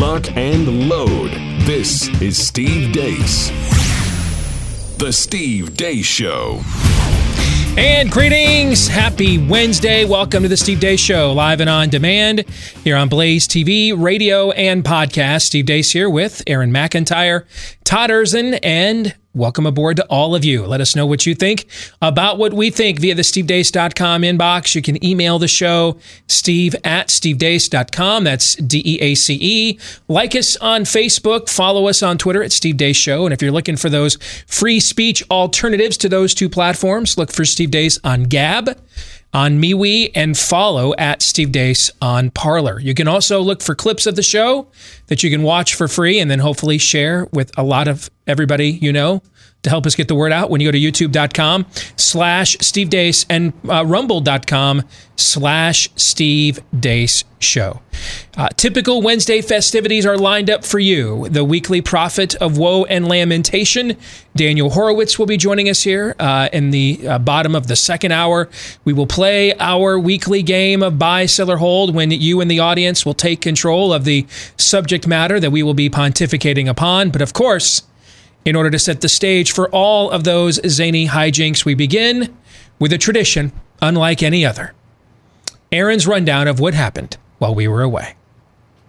lock, and load. This is Steve Deace. The Steve Deace Show. And greetings. Happy Wednesday. Welcome to the Steve Deace Show, live and on demand here on Blaze TV, radio, and podcast. Steve Deace here with Aaron McIntyre, Todd Erzen, and welcome aboard to all of you. Let us know what you think about what we think via the stevedeace.com inbox. You can email the show, steve at stevedeace.com. That's D E A C E. Like us on Facebook. Follow us on Twitter at Steve Deace Show. And if you're looking for those free speech alternatives to those two platforms, look for Steve Deace on Gab on MeWe and follow at Steve Deace on Parler. You can also look for clips of the show that you can watch for free and then hopefully share with a lot of everybody you know to help us get the word out when you go to youtube.com slash Steve Deace and uh, rumble.com slash Steve Deace Show. Uh, typical Wednesday festivities are lined up for you. The weekly prophet of woe and lamentation, Daniel Horowitz, will be joining us here uh, in the uh, bottom of the second hour. We will play our weekly game of buy, sell, or hold when you and the audience will take control of the subject matter that we will be pontificating upon. But of course, in order to set the stage for all of those zany hijinks, we begin with a tradition unlike any other. Aaron's rundown of what happened while we were away.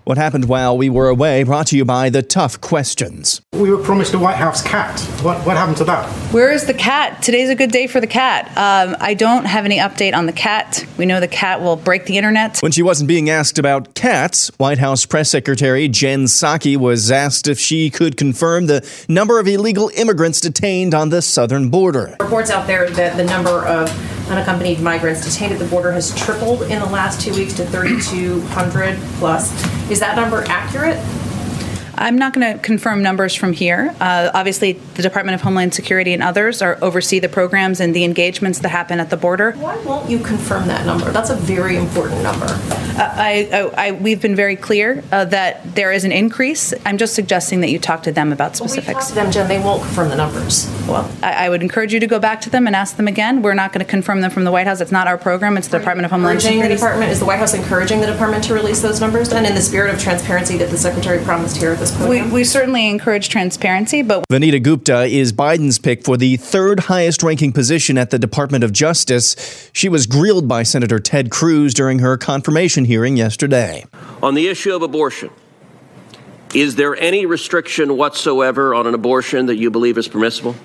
What happened while we were away brought to you by the tough questions. We were promised a White House cat. What, what happened to that? Where is the cat? Today's a good day for the cat. Um, I don't have any update on the cat. We know the cat will break the internet. When she wasn't being asked about cats, White House Press Secretary Jen Psaki was asked if she could confirm the number of illegal immigrants detained on the southern border. Reports out there that the number of unaccompanied migrants detained at the border has tripled in the last two weeks to 3,200 plus. Is that number accurate? I'm not going to confirm numbers from here. Uh, obviously, the Department of Homeland Security and others are oversee the programs and the engagements that happen at the border. Why won't you confirm that number? That's a very important number. Uh, I, I, I, we've been very clear uh, that there is an increase. I'm just suggesting that you talk to them about specifics. Well, we talked to them, Jen. They won't confirm the numbers. Well, I, I, would encourage you to go back to them and ask them again. We're not going to confirm them from the White House. It's not our program. It's the Department of Homeland Security. The department is the White House encouraging the department to release those numbers, and in the spirit of transparency that the secretary promised here at this podium. We, we certainly encourage transparency, but Vanita Gupta is Biden's pick for the third highest ranking position at the Department of Justice. She was grilled by Senator Ted Cruz during her confirmation hearing yesterday. On the issue of abortion, is there any restriction whatsoever on an abortion that you believe is permissible?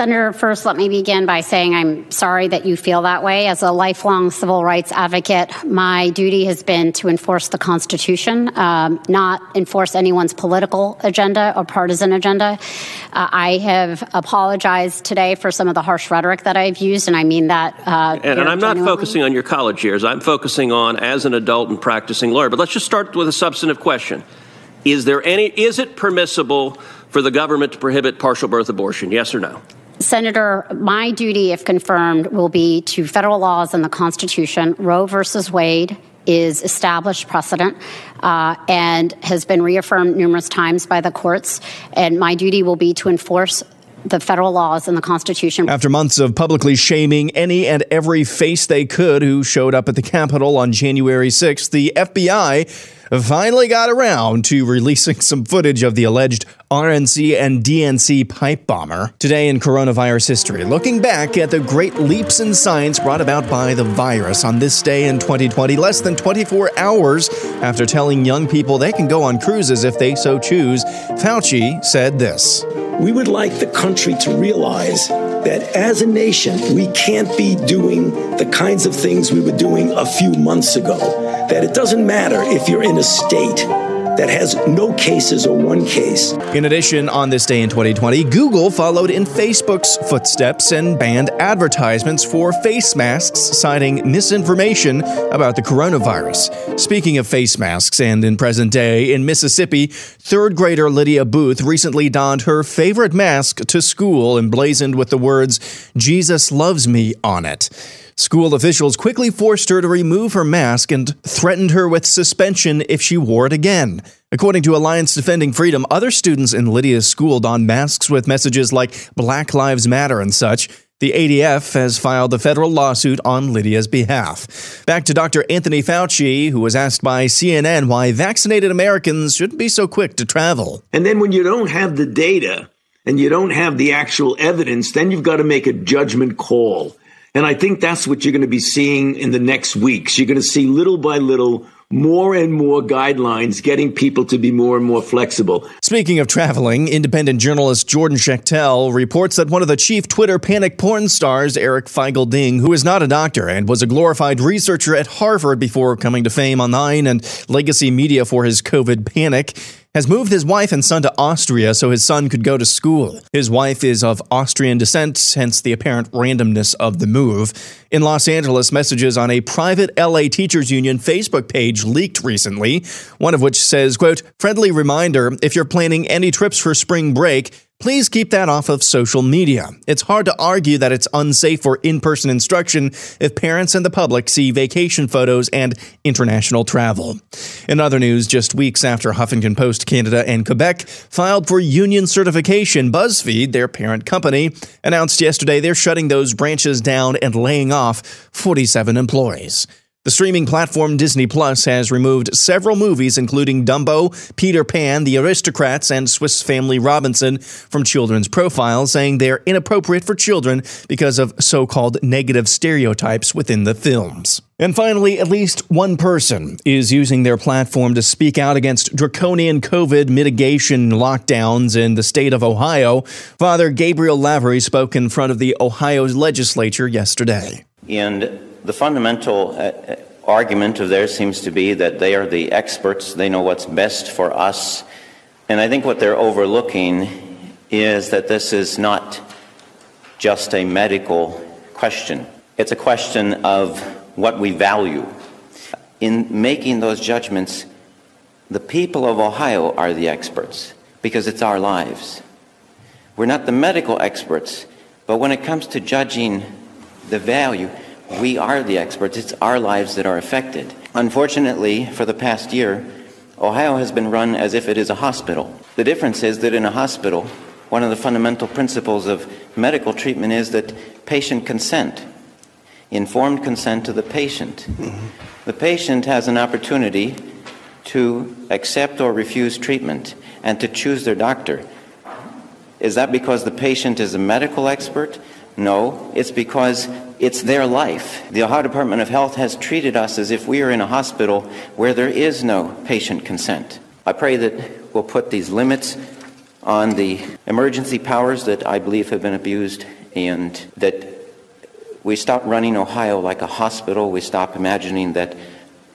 Senator, first, let me begin by saying I'm sorry that you feel that way. As a lifelong civil rights advocate, my duty has been to enforce the Constitution, um, not enforce anyone's political agenda or partisan agenda. Uh, I have apologized today for some of the harsh rhetoric that I've used, and I mean that. Uh, and, and, I'm not focusing on your college years. I'm focusing on as an adult and practicing lawyer. But let's just start with a substantive question: Is there any? Is it permissible for the government to prohibit partial birth abortion? Yes or no? Senator, my duty, if confirmed, will be to federal laws and the Constitution. Roe versus Wade is established precedent uh, and has been reaffirmed numerous times by the courts. And my duty will be to enforce the federal laws and the Constitution. After months of publicly shaming any and every face they could who showed up at the Capitol on January 6th, the FBI finally got around to releasing some footage of the alleged RNC and DNC pipe bomber. Today in coronavirus history, looking back at the great leaps in science brought about by the virus on this day in 2020, less than 24 hours after telling young people they can go on cruises if they so choose, Fauci said this. We would like the country to realize that as a nation, we can't be doing the kinds of things we were doing a few months ago. That it doesn't matter if you're in state that has no cases or one case. In addition, on this day in 2020, Google followed in Facebook's footsteps and banned advertisements for face masks, citing misinformation about the coronavirus. Speaking of face masks, and in present day, in Mississippi, third grader Lydia Booth recently donned her favorite mask to school, emblazoned with the words, Jesus loves me on it. School officials quickly forced her to remove her mask and threatened her with suspension if she wore it again. According to Alliance Defending Freedom, other students in Lydia's school donned masks with messages like Black Lives Matter and such. The ADF has filed a federal lawsuit on Lydia's behalf. Back to Dr. Anthony Fauci, who was asked by CNN why vaccinated Americans shouldn't be so quick to travel. And then when you don't have the data and you don't have the actual evidence, then you've got to make a judgment call. And I think that's what you're going to be seeing in the next weeks. You're going to see little by little more and more guidelines getting people to be more and more flexible. Speaking of traveling, independent journalist Jordan Schachtel reports that one of the chief Twitter panic porn stars, Eric Feigl Ding, who is not a doctor and was a glorified researcher at Harvard before coming to fame online and legacy media for his COVID panic, has moved his wife and son to Austria so his son could go to school. His wife is of Austrian descent, hence the apparent randomness of the move. In Los Angeles, messages on a private LA Teachers Union Facebook page leaked recently, one of which says, quote, friendly reminder, if you're planning any trips for spring break, Please keep that off of social media. It's hard to argue that it's unsafe for in person instruction if parents and the public see vacation photos and international travel. In other news, just weeks after Huffington Post Canada and Quebec filed for union certification, BuzzFeed, their parent company, announced yesterday they're shutting those branches down and laying off 47 employees. The streaming platform Disney Plus has removed several movies, including Dumbo, Peter Pan, The Aristocats, and Swiss Family Robinson, from children's profiles, saying they're inappropriate for children because of so called negative stereotypes within the films. And finally, at least one person is using their platform to speak out against draconian COVID mitigation lockdowns in the state of Ohio. Father Gabriel Lavery spoke in front of the Ohio legislature yesterday. And the fundamental uh, uh, argument of theirs seems to be that they are the experts, they know what's best for us. And I think what they're overlooking is that this is not just a medical question, it's a question of what we value. In making those judgments, the people of Ohio are the experts because it's our lives. We're not the medical experts, but when it comes to judging the value, we are the experts. It's our lives that are affected. Unfortunately, for the past year, Ohio has been run as if it is a hospital. The difference is that in a hospital, one of the fundamental principles of medical treatment is that patient consent, informed consent to the patient. The patient has an opportunity to accept or refuse treatment and to choose their doctor. Is that because the patient is a medical expert? No, it's because it's their life. The Ohio Department of Health has treated us as if we are in a hospital where there is no patient consent. I pray that we'll put these limits on the emergency powers that I believe have been abused and that we stop running Ohio like a hospital. We stop imagining that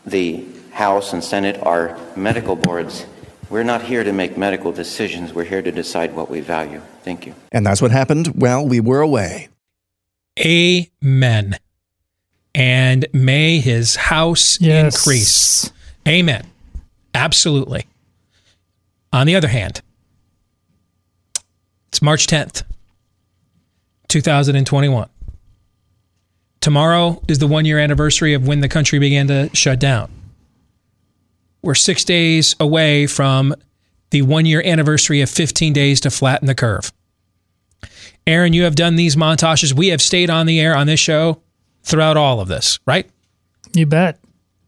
the House and Senate are medical boards. We're not here to make medical decisions. We're here to decide what we value. Thank you. And that's what happened while we were away. Amen. And may his house yes. increase. Amen. Absolutely. On the other hand, it's March 10th, 2021. Tomorrow is the one year anniversary of when the country began to shut down. We're six days away from the one year anniversary of 15 days to flatten the curve. Aaron, you have done these montages. We have stayed on the air on this show throughout all of this, right? You bet.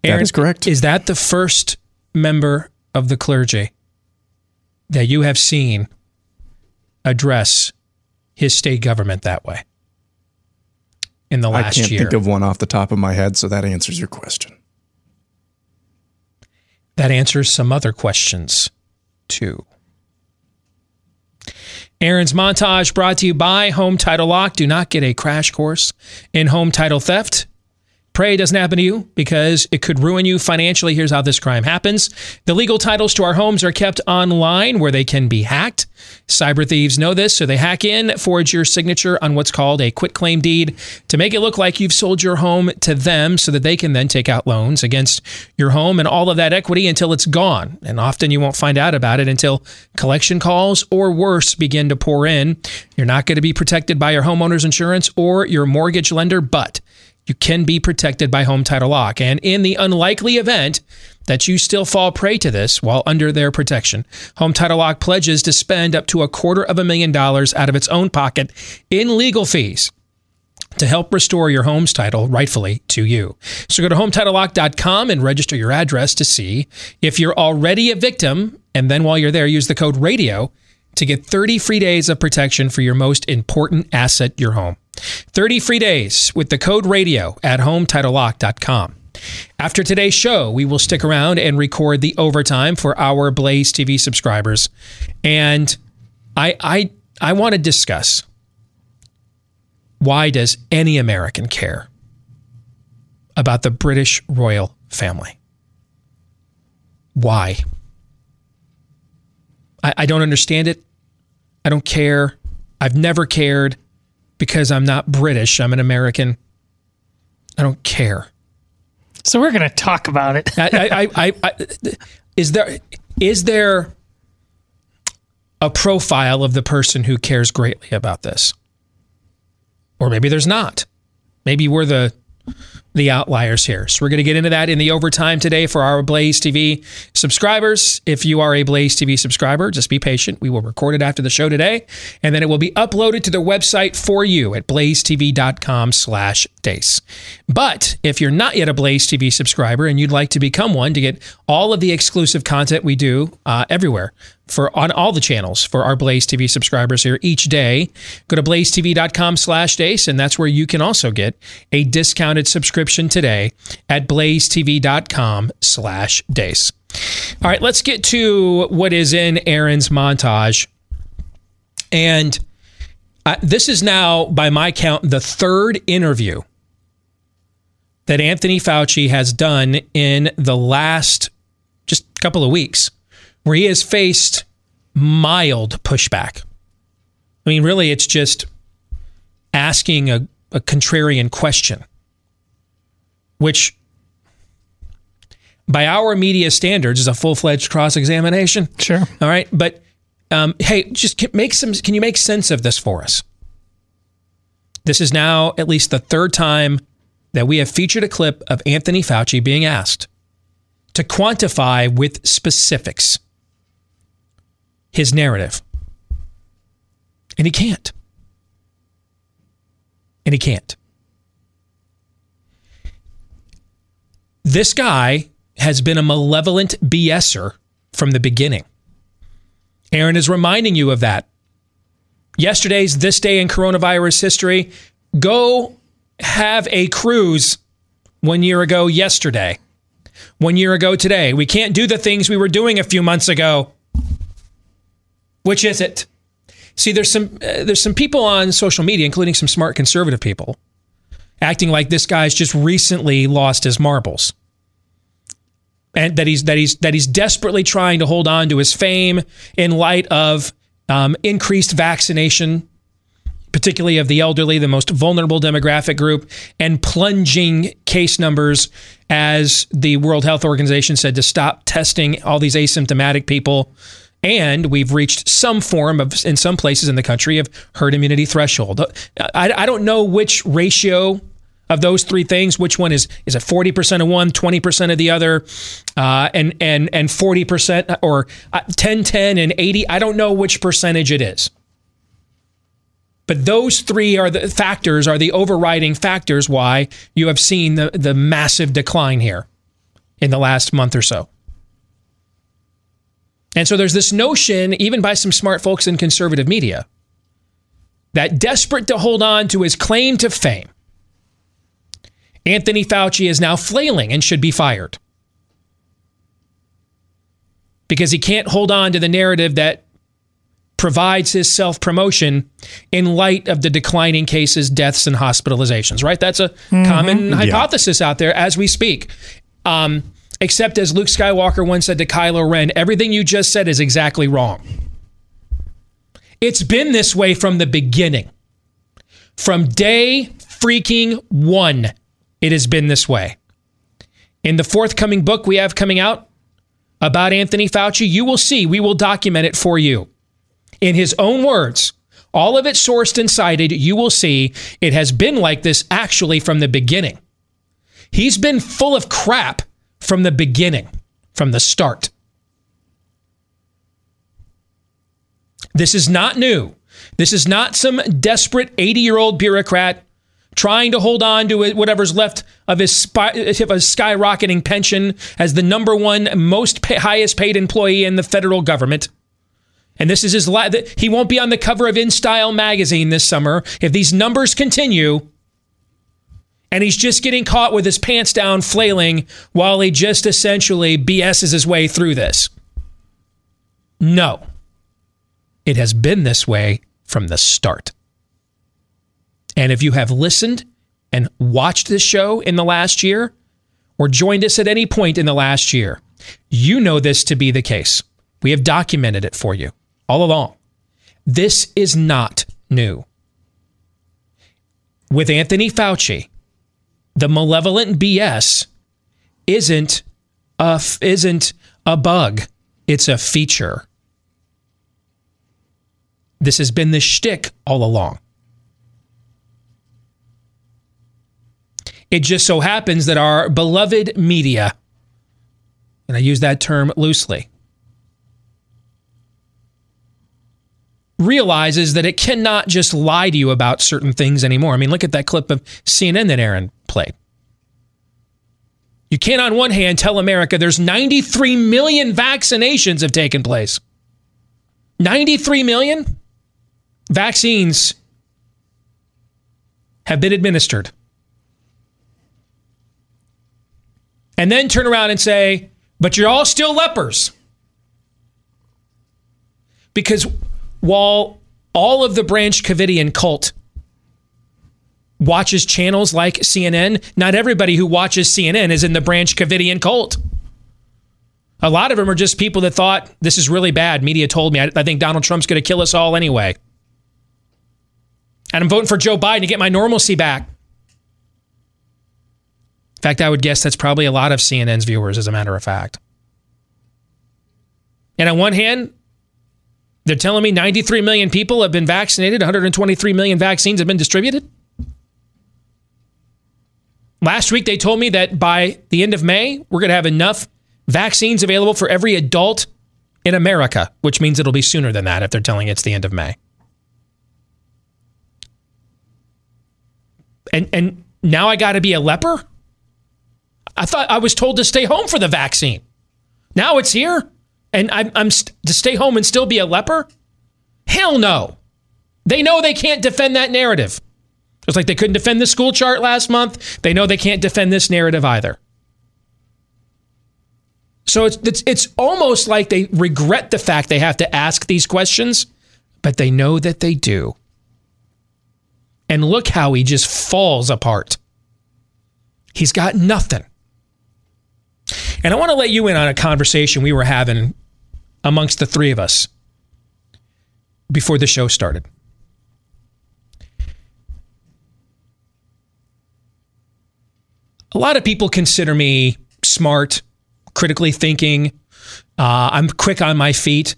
Aaron, that is correct. Is that the first member of the clergy that you have seen address his state government that way in the last year? I can't year? think of one off the top of my head, so that answers your question. That answers some other questions too. Aaron's montage brought to you by Home Title Lock. Do not get a crash course in home title theft. Pray it doesn't happen to you because it could ruin you financially. Here's how this crime happens. The legal titles to our homes are kept online where they can be hacked. Cyber thieves know this, so they hack in, forge your signature on what's called a quitclaim deed to make it look like you've sold your home to them so that they can then take out loans against your home and all of that equity until it's gone. And often you won't find out about it until collection calls or worse begin to pour in. You're not going to be protected by your homeowner's insurance or your mortgage lender, but you can be protected by Home Title Lock. And in the unlikely event that you still fall prey to this while under their protection, Home Title Lock pledges to spend up to a quarter of a million dollars out of its own pocket in legal fees to help restore your home's title rightfully to you. So go to HometitleLock.com and register your address to see if you're already a victim. And then while you're there, use the code RADIO to get 30 free days of protection for your most important asset, your home. 30 free days with the code RADIO at HometitleLock.com. After today's show, we will stick around and record the overtime for our Blaze TV subscribers. And I I I want to discuss why does any American care about the British royal family? Why? I, I don't understand it. I don't care. I've never cared because I'm not British. I'm an American. I don't care. So we're going to talk about it. I, I, I, I, is there is there a profile of the person who cares greatly about this? Or maybe there's not. Maybe we're the the outliers here. So we're going to get into that in the overtime today for our Blaze TV subscribers. If you are a Blaze TV subscriber, just be patient. We will record it after the show today, and then it will be uploaded to the website for you at blazetv.com slash deace. But if you're not yet a Blaze TV subscriber and you'd like to become one to get all of the exclusive content we do uh, everywhere, for on all the channels for our Blaze TV subscribers here each day. Go to blazetv.com slash deace, and that's where you can also get a discounted subscription today at blazetv.com slash deace. All right, let's get to what is in Aaron's montage. And uh, this is now, by my count, the third interview that Anthony Fauci has done in the last just couple of weeks where he has faced mild pushback. I mean, really, it's just asking a, a contrarian question, which by our media standards is a full fledged cross examination. Sure. All right. But um, hey, just make some, can you make sense of this for us? This is now at least the third time that we have featured a clip of Anthony Fauci being asked to quantify with specifics his narrative. And he can't. And he can't. This guy has been a malevolent BSer from the beginning. Aaron is reminding you of that. Yesterday's This Day in Coronavirus History. Go have a cruise one year ago yesterday. One year ago today. We can't do the things we were doing a few months ago. Which is it? See, there's some uh, there's some people on social media, including some smart conservative people, acting like this guy's just recently lost his marbles, and that he's that he's that he's desperately trying to hold on to his fame in light of um, increased vaccination, particularly of the elderly, the most vulnerable demographic group, and plunging case numbers as the World Health Organization said to stop testing all these asymptomatic people and we've reached some form of in some places in the country of herd immunity threshold. I, I don't know which ratio of those three things which one is is it 40% of one 20% of the other uh, and and and 40% or uh, 10 10 and 80 i don't know which percentage it is. But those three are the factors are the overriding factors why you have seen the the massive decline here in the last month or so and so there's this notion, even by some smart folks in conservative media, that desperate to hold on to his claim to fame, Anthony Fauci is now flailing and should be fired. Because he can't hold on to the narrative that provides his self promotion in light of the declining cases, deaths, and hospitalizations, right? That's a mm-hmm. common hypothesis yeah. out there as we speak. Um, Except as Luke Skywalker once said to Kylo Ren, everything you just said is exactly wrong. It's been this way from the beginning. From day freaking one, it has been this way. In the forthcoming book we have coming out about Anthony Fauci, you will see, we will document it for you. In his own words, all of it sourced and cited, you will see it has been like this actually from the beginning. He's been full of crap from the beginning, from the start. This is not new. This is not some desperate 80 year old bureaucrat trying to hold on to whatever's left of his, spy, his skyrocketing pension as the number one most pay, highest paid employee in the federal government. And this is his la- he won't be on the cover of InStyle magazine this summer if these numbers continue. And he's just getting caught with his pants down flailing while he just essentially BS's his way through this. No. It has been this way from the start. And if you have listened and watched this show in the last year or joined us at any point in the last year, you know this to be the case. We have documented it for you all along. This is not new. With Anthony Fauci, the malevolent BS isn't a, isn't a bug, it's a feature. This has been the shtick all along. It just so happens that our beloved media, and I use that term loosely, realizes that it cannot just lie to you about certain things anymore. I mean, look at that clip of CNN that Aaron played. You can't, on one hand, tell America there's 93 million vaccinations have taken place. 93 million vaccines have been administered. and then turn around and say, but you're all still lepers. Because while all of the Branch Covidian cult watches channels like CNN, not everybody who watches CNN is in the Branch Covidian cult. A lot of them are just people that thought this is really bad. Media told me I, I think Donald Trump's going to kill us all anyway. And I'm voting for Joe Biden to get my normalcy back. In fact, I would guess that's probably a lot of CNN's viewers, as a matter of fact. And on one hand, they're telling me 93 million people have been vaccinated, 123 million vaccines have been distributed. Last week, they told me that by the end of May, we're going to have enough vaccines available for every adult in America, which means it'll be sooner than that if they're telling it's the end of May. And, and now I got to be a leper? I thought I was told to stay home for the vaccine. Now it's here, and I'm, I'm st- to stay home and still be a leper? Hell no. They know they can't defend that narrative. Just like they couldn't defend the school chart last month, they know they can't defend this narrative either. So it's, it's, it's almost like they regret the fact they have to ask these questions, but they know that they do. And look how he just falls apart. He's got nothing. And I want to let you in on a conversation we were having amongst the three of us before the show started. A lot of people consider me smart, critically thinking. Uh, I'm quick on my feet.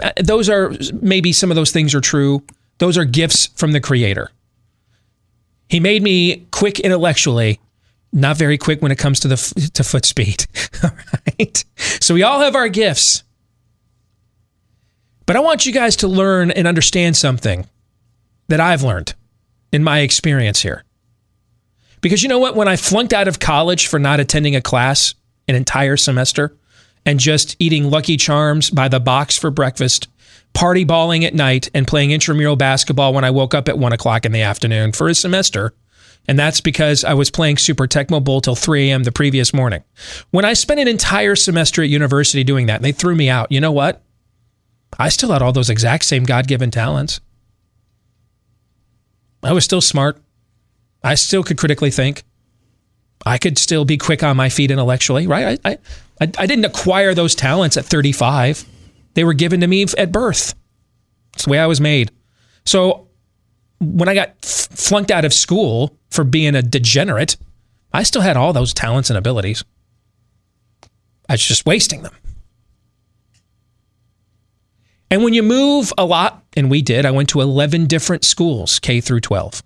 Uh, those are maybe some of those things are true. Those are gifts from the Creator. He made me quick intellectually, not very quick when it comes to the to foot speed. all right. So we all have our gifts. But I want you guys to learn and understand something that I've learned in my experience here. Because you know what? When I flunked out of college for not attending a class an entire semester and just eating Lucky Charms by the box for breakfast, party balling at night, and playing intramural basketball when I woke up at one o'clock in the afternoon for a semester, and that's because I was playing Super Tecmo Bowl till 3 a.m. the previous morning. When I spent an entire semester at university doing that, and they threw me out, you know what? I still had all those exact same God given talents. I was still smart. I still could critically think. I could still be quick on my feet intellectually, right? I, I, I didn't acquire those talents at 35. They were given to me at birth. It's the way I was made. So when I got flunked out of school for being a degenerate, I still had all those talents and abilities. I was just wasting them. And when you move a lot, and we did, I went to 11 different schools, K through 12.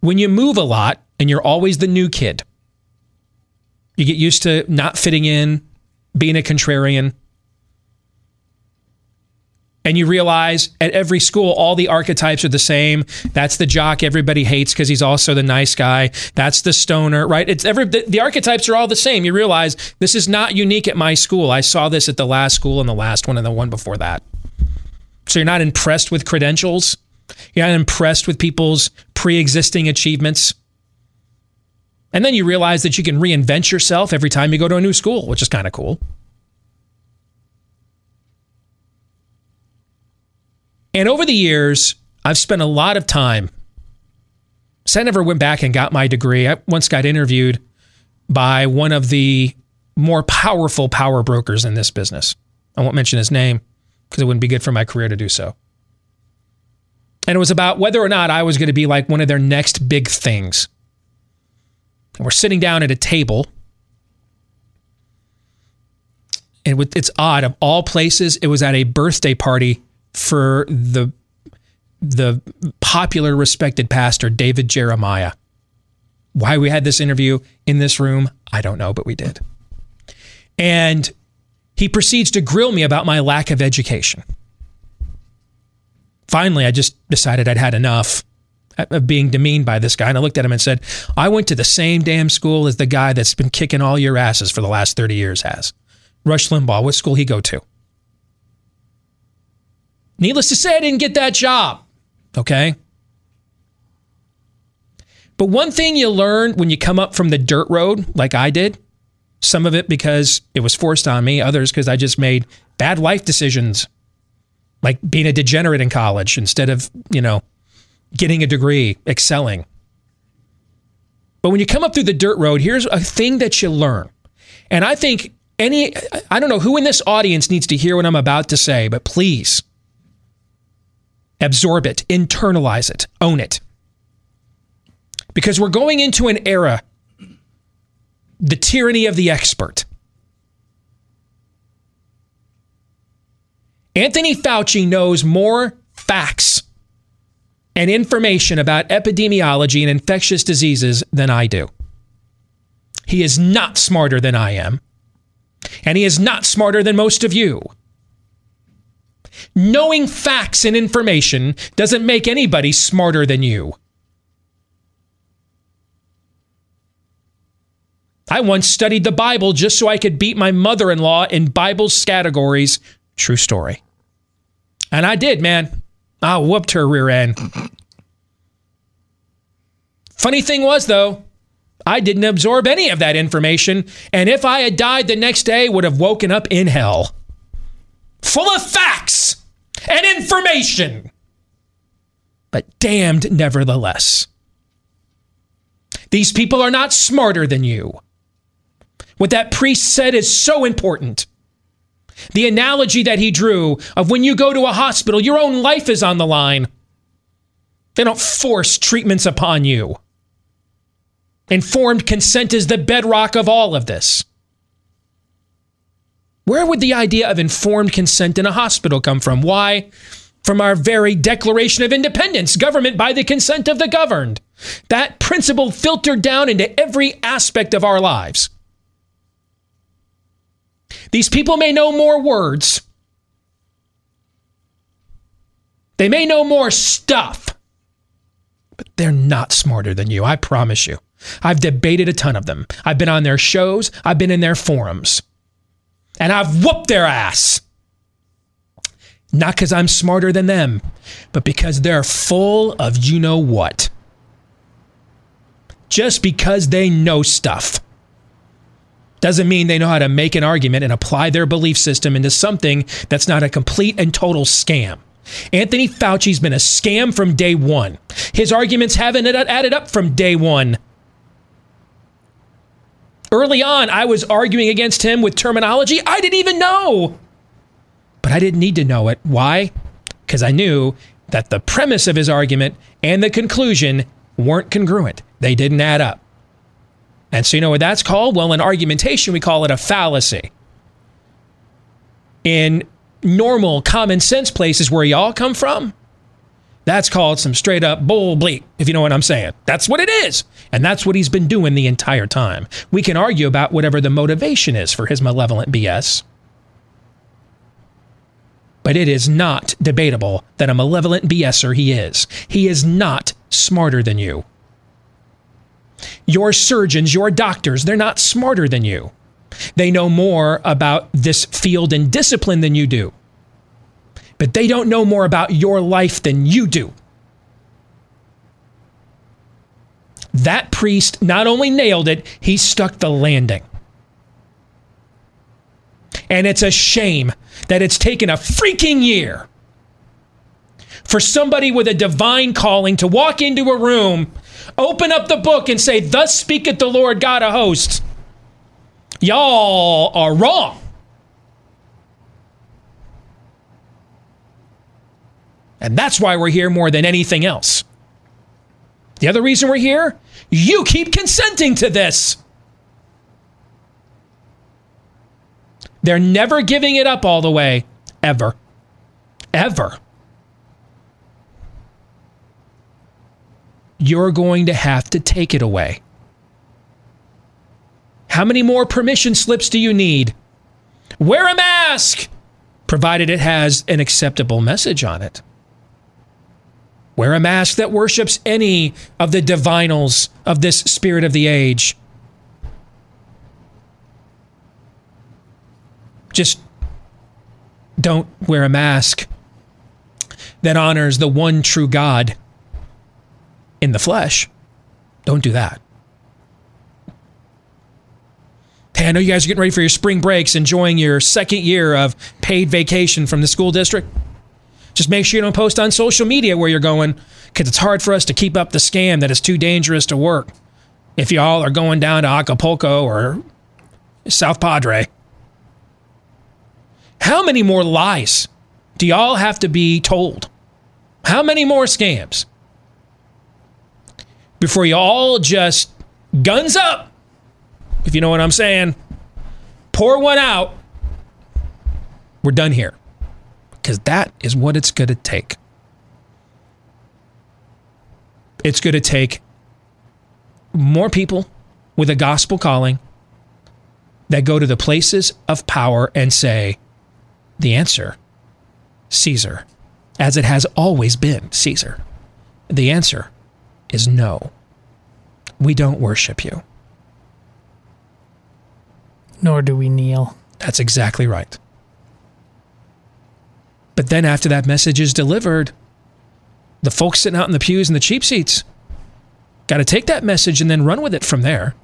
When you move a lot and you're always the new kid, you get used to not fitting in, being a contrarian, and you realize at every school all the archetypes are the same. That's the jock everybody hates because he's also the nice guy. That's the stoner, right? It's every the, the, archetypes are all the same. You realize this is not unique at my school. I saw this at the last school and the last one and the one before that. So you're not impressed with credentials. You're not impressed with people's pre-existing achievements. And then you realize that you can reinvent yourself every time you go to a new school, which is kind of cool. And over the years, I've spent a lot of time. So I never went back and got my degree. I once got interviewed by one of the more powerful power brokers in this business. I won't mention his name because it wouldn't be good for my career to do so. And it was about whether or not I was going to be like one of their next big things. And we're sitting down at a table. And it's odd, of all places, it was at a birthday party for the the popular respected pastor David Jeremiah. Why we had this interview in this room, I don't know, but we did. And he proceeds to grill me about my lack of education. Finally, I just decided I'd had enough of being demeaned by this guy. And I looked at him and said, I went to the same damn school as the guy that's been kicking all your asses for the last 30 years has. Rush Limbaugh, what school he go to? Needless to say, I didn't get that job. Okay. But one thing you learn when you come up from the dirt road, like I did, some of it because it was forced on me, others because I just made bad life decisions, like being a degenerate in college instead of, you know, getting a degree, excelling. But when you come up through the dirt road, here's a thing that you learn. And I think any, I don't know who in this audience needs to hear what I'm about to say, but please absorb it, internalize it, own it. Because we're going into an era, the tyranny of the expert. Anthony Fauci knows more facts and information about epidemiology and infectious diseases than I do. He is not smarter than I am, and he is not smarter than most of you. Knowing facts and information doesn't make anybody smarter than you. I once studied the Bible just so I could beat my mother in law in Bible's categories. True story. And I did, man. I whooped her rear end. Funny thing was, though, I didn't absorb any of that information, and if I had died the next day, would have woken up in hell full of facts and information, but damned nevertheless. These people are not smarter than you. What that priest said is so important. The analogy that he drew of when you go to a hospital, your own life is on the line. They don't force treatments upon you. Informed consent is the bedrock of all of this. Where would the idea of informed consent in a hospital come from? Why? From our very Declaration of Independence, government by the consent of the governed. That principle filtered down into every aspect of our lives. These people may know more words, they may know more stuff, but they're not smarter than you, I promise you. I've debated a ton of them. I've been on their shows, I've been in their forums and I've whooped their ass. Not because I'm smarter than them, but because they're full of you know what. Just because they know stuff doesn't mean they know how to make an argument and apply their belief system into something that's not a complete and total scam. Anthony Fauci's been a scam from day one. His arguments haven't added up from day one. Early on, I was arguing against him with terminology I didn't even know. But I didn't need to know it. Why? Because I knew that the premise of his argument and the conclusion weren't congruent. They didn't add up. And so, you know what that's called? Well, in argumentation, we call it a fallacy. In normal, common sense places where y'all come from, that's called some straight up bull bleep, if you know what I'm saying. That's what it is. And that's what he's been doing the entire time. We can argue about whatever the motivation is for his malevolent BS. But it is not debatable that a malevolent BSer he is. He is not smarter than you. Your surgeons, your doctors, they're not smarter than you. They know more about this field and discipline than you do. But they don't know more about your life than you do. That priest not only nailed it, he stuck the landing. And it's a shame that it's taken a freaking year for somebody with a divine calling to walk into a room, open up the book, and say, Thus speaketh the Lord God of hosts. Y'all are wrong. And that's why we're here more than anything else. The other reason we're here, you keep consenting to this. They're never giving it up all the way, ever. Ever. You're going to have to take it away. How many more permission slips do you need? Wear a mask, provided it has an acceptable message on it. Wear a mask that worships any of the divinals of this spirit of the age. Just don't wear a mask that honors the one true God in the flesh. Don't do that. Hey, I know you guys are getting ready for your spring breaks, enjoying your second year of paid vacation from the school district. Just make sure you don't post on social media where you're going because it's hard for us to keep up the scam that it's too dangerous to work. If y'all are going down to Acapulco or South Padre, how many more lies do y'all have to be told? How many more scams? Before you all just guns up, if you know what I'm saying, pour one out. We're done here because that is what it's going to take. It's going to take more people with a gospel calling that go to the places of power and say, the answer, Caesar, as it has always been Caesar. The answer is no. We don't worship you. Nor do we kneel. That's exactly right. But then after that message is delivered, the folks sitting out in the pews and the cheap seats got to take that message and then run with it from there.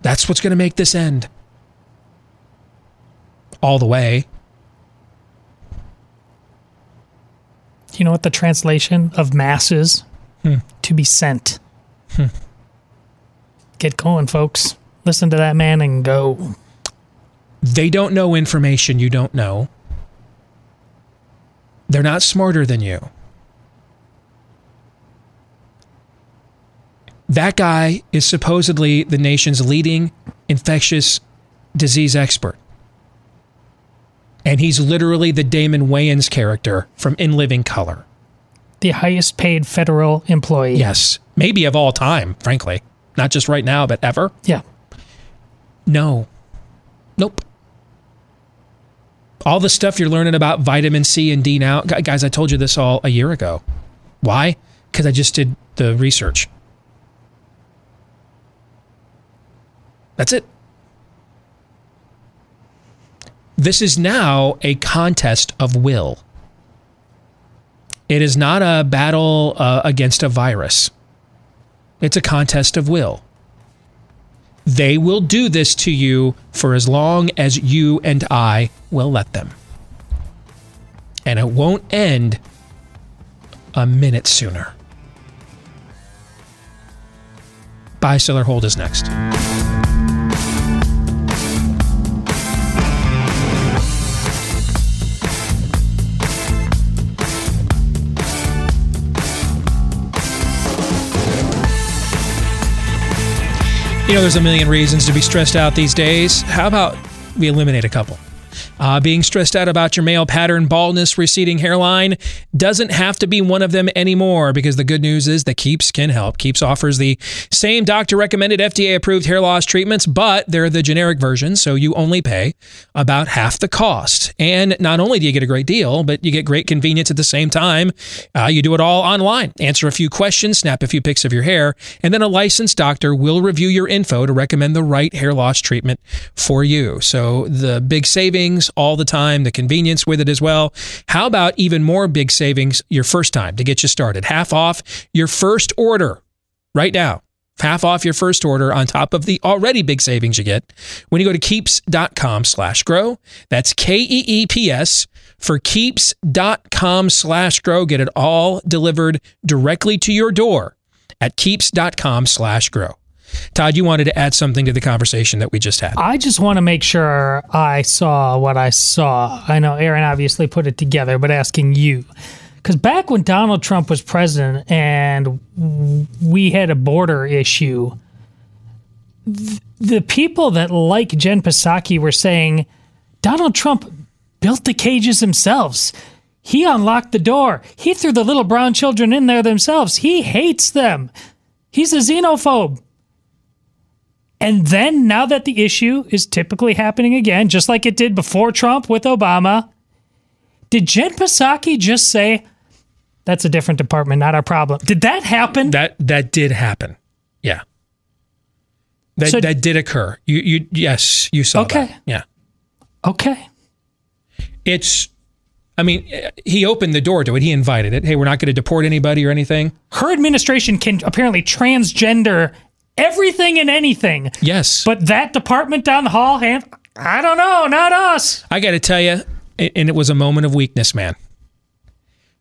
That's what's going to make this end. All the way. You know what the translation of mass is? Hmm. To be sent. Hmm. Get going, folks. Listen to that man and go. They don't know information you don't know. They're not smarter than you. That guy is supposedly the nation's leading infectious disease expert. And he's literally the Damon Wayans character from In Living Color. The highest paid federal employee. Yes. Maybe of all time, frankly. Not just right now, but ever. Yeah. No. Nope. All the stuff you're learning about vitamin C and D now, guys, I told you this all a year ago. Why? Because I just did the research. That's it. This is now a contest of will. It is not a battle uh, against a virus. It's a contest of will. They will do this to you for as long as you and I will let them. And it won't end a minute sooner. Buy, sell, or hold is next. You know, there's a million reasons to be stressed out these days. How about we eliminate a couple? Uh, being stressed out about your male pattern baldness, receding hairline doesn't have to be one of them anymore because the good news is that Keeps can help. Keeps offers the same doctor recommended FDA approved hair loss treatments, but they're the generic version, so you only pay about half the cost. And not only do you get a great deal, but you get great convenience at the same time. Uh, you do it all online. Answer a few questions, snap a few pics of your hair, and then a licensed doctor will review your info to recommend the right hair loss treatment for you. So the big savings all the time, the convenience with it as well. How about even more big savings your first time to get you started? Half off your first order right now. Half off your first order on top of the already big savings you get when you go to keeps.com slash grow. That's K E E P S for keeps.com slash grow. Get it all delivered directly to your door at keeps.com slash grow. Todd, you wanted to add something to the conversation that we just had. I just want to make sure I saw what I saw. I know Aaron obviously put it together, but asking you. Because back when Donald Trump was president and we had a border issue, th- the people that like Jen Psaki were saying Donald Trump built the cages themselves. He unlocked the door. He threw the little brown children in there themselves. He hates them. He's a xenophobe. And then, now that the issue is typically happening again, just like it did before Trump with Obama, did Jen Psaki just say, that's a different department, not our problem? Did that happen? That that did happen. Yeah. That So- that did occur. You you yes, you saw Okay. that. Yeah. Okay. It's I mean, he opened the door to it. He invited it. Hey, we're not going to deport anybody or anything. Her administration can apparently transgender everything and anything. Yes. But that department down the hall, hand, I don't know, not us. I got to tell you, and it was a moment of weakness, man.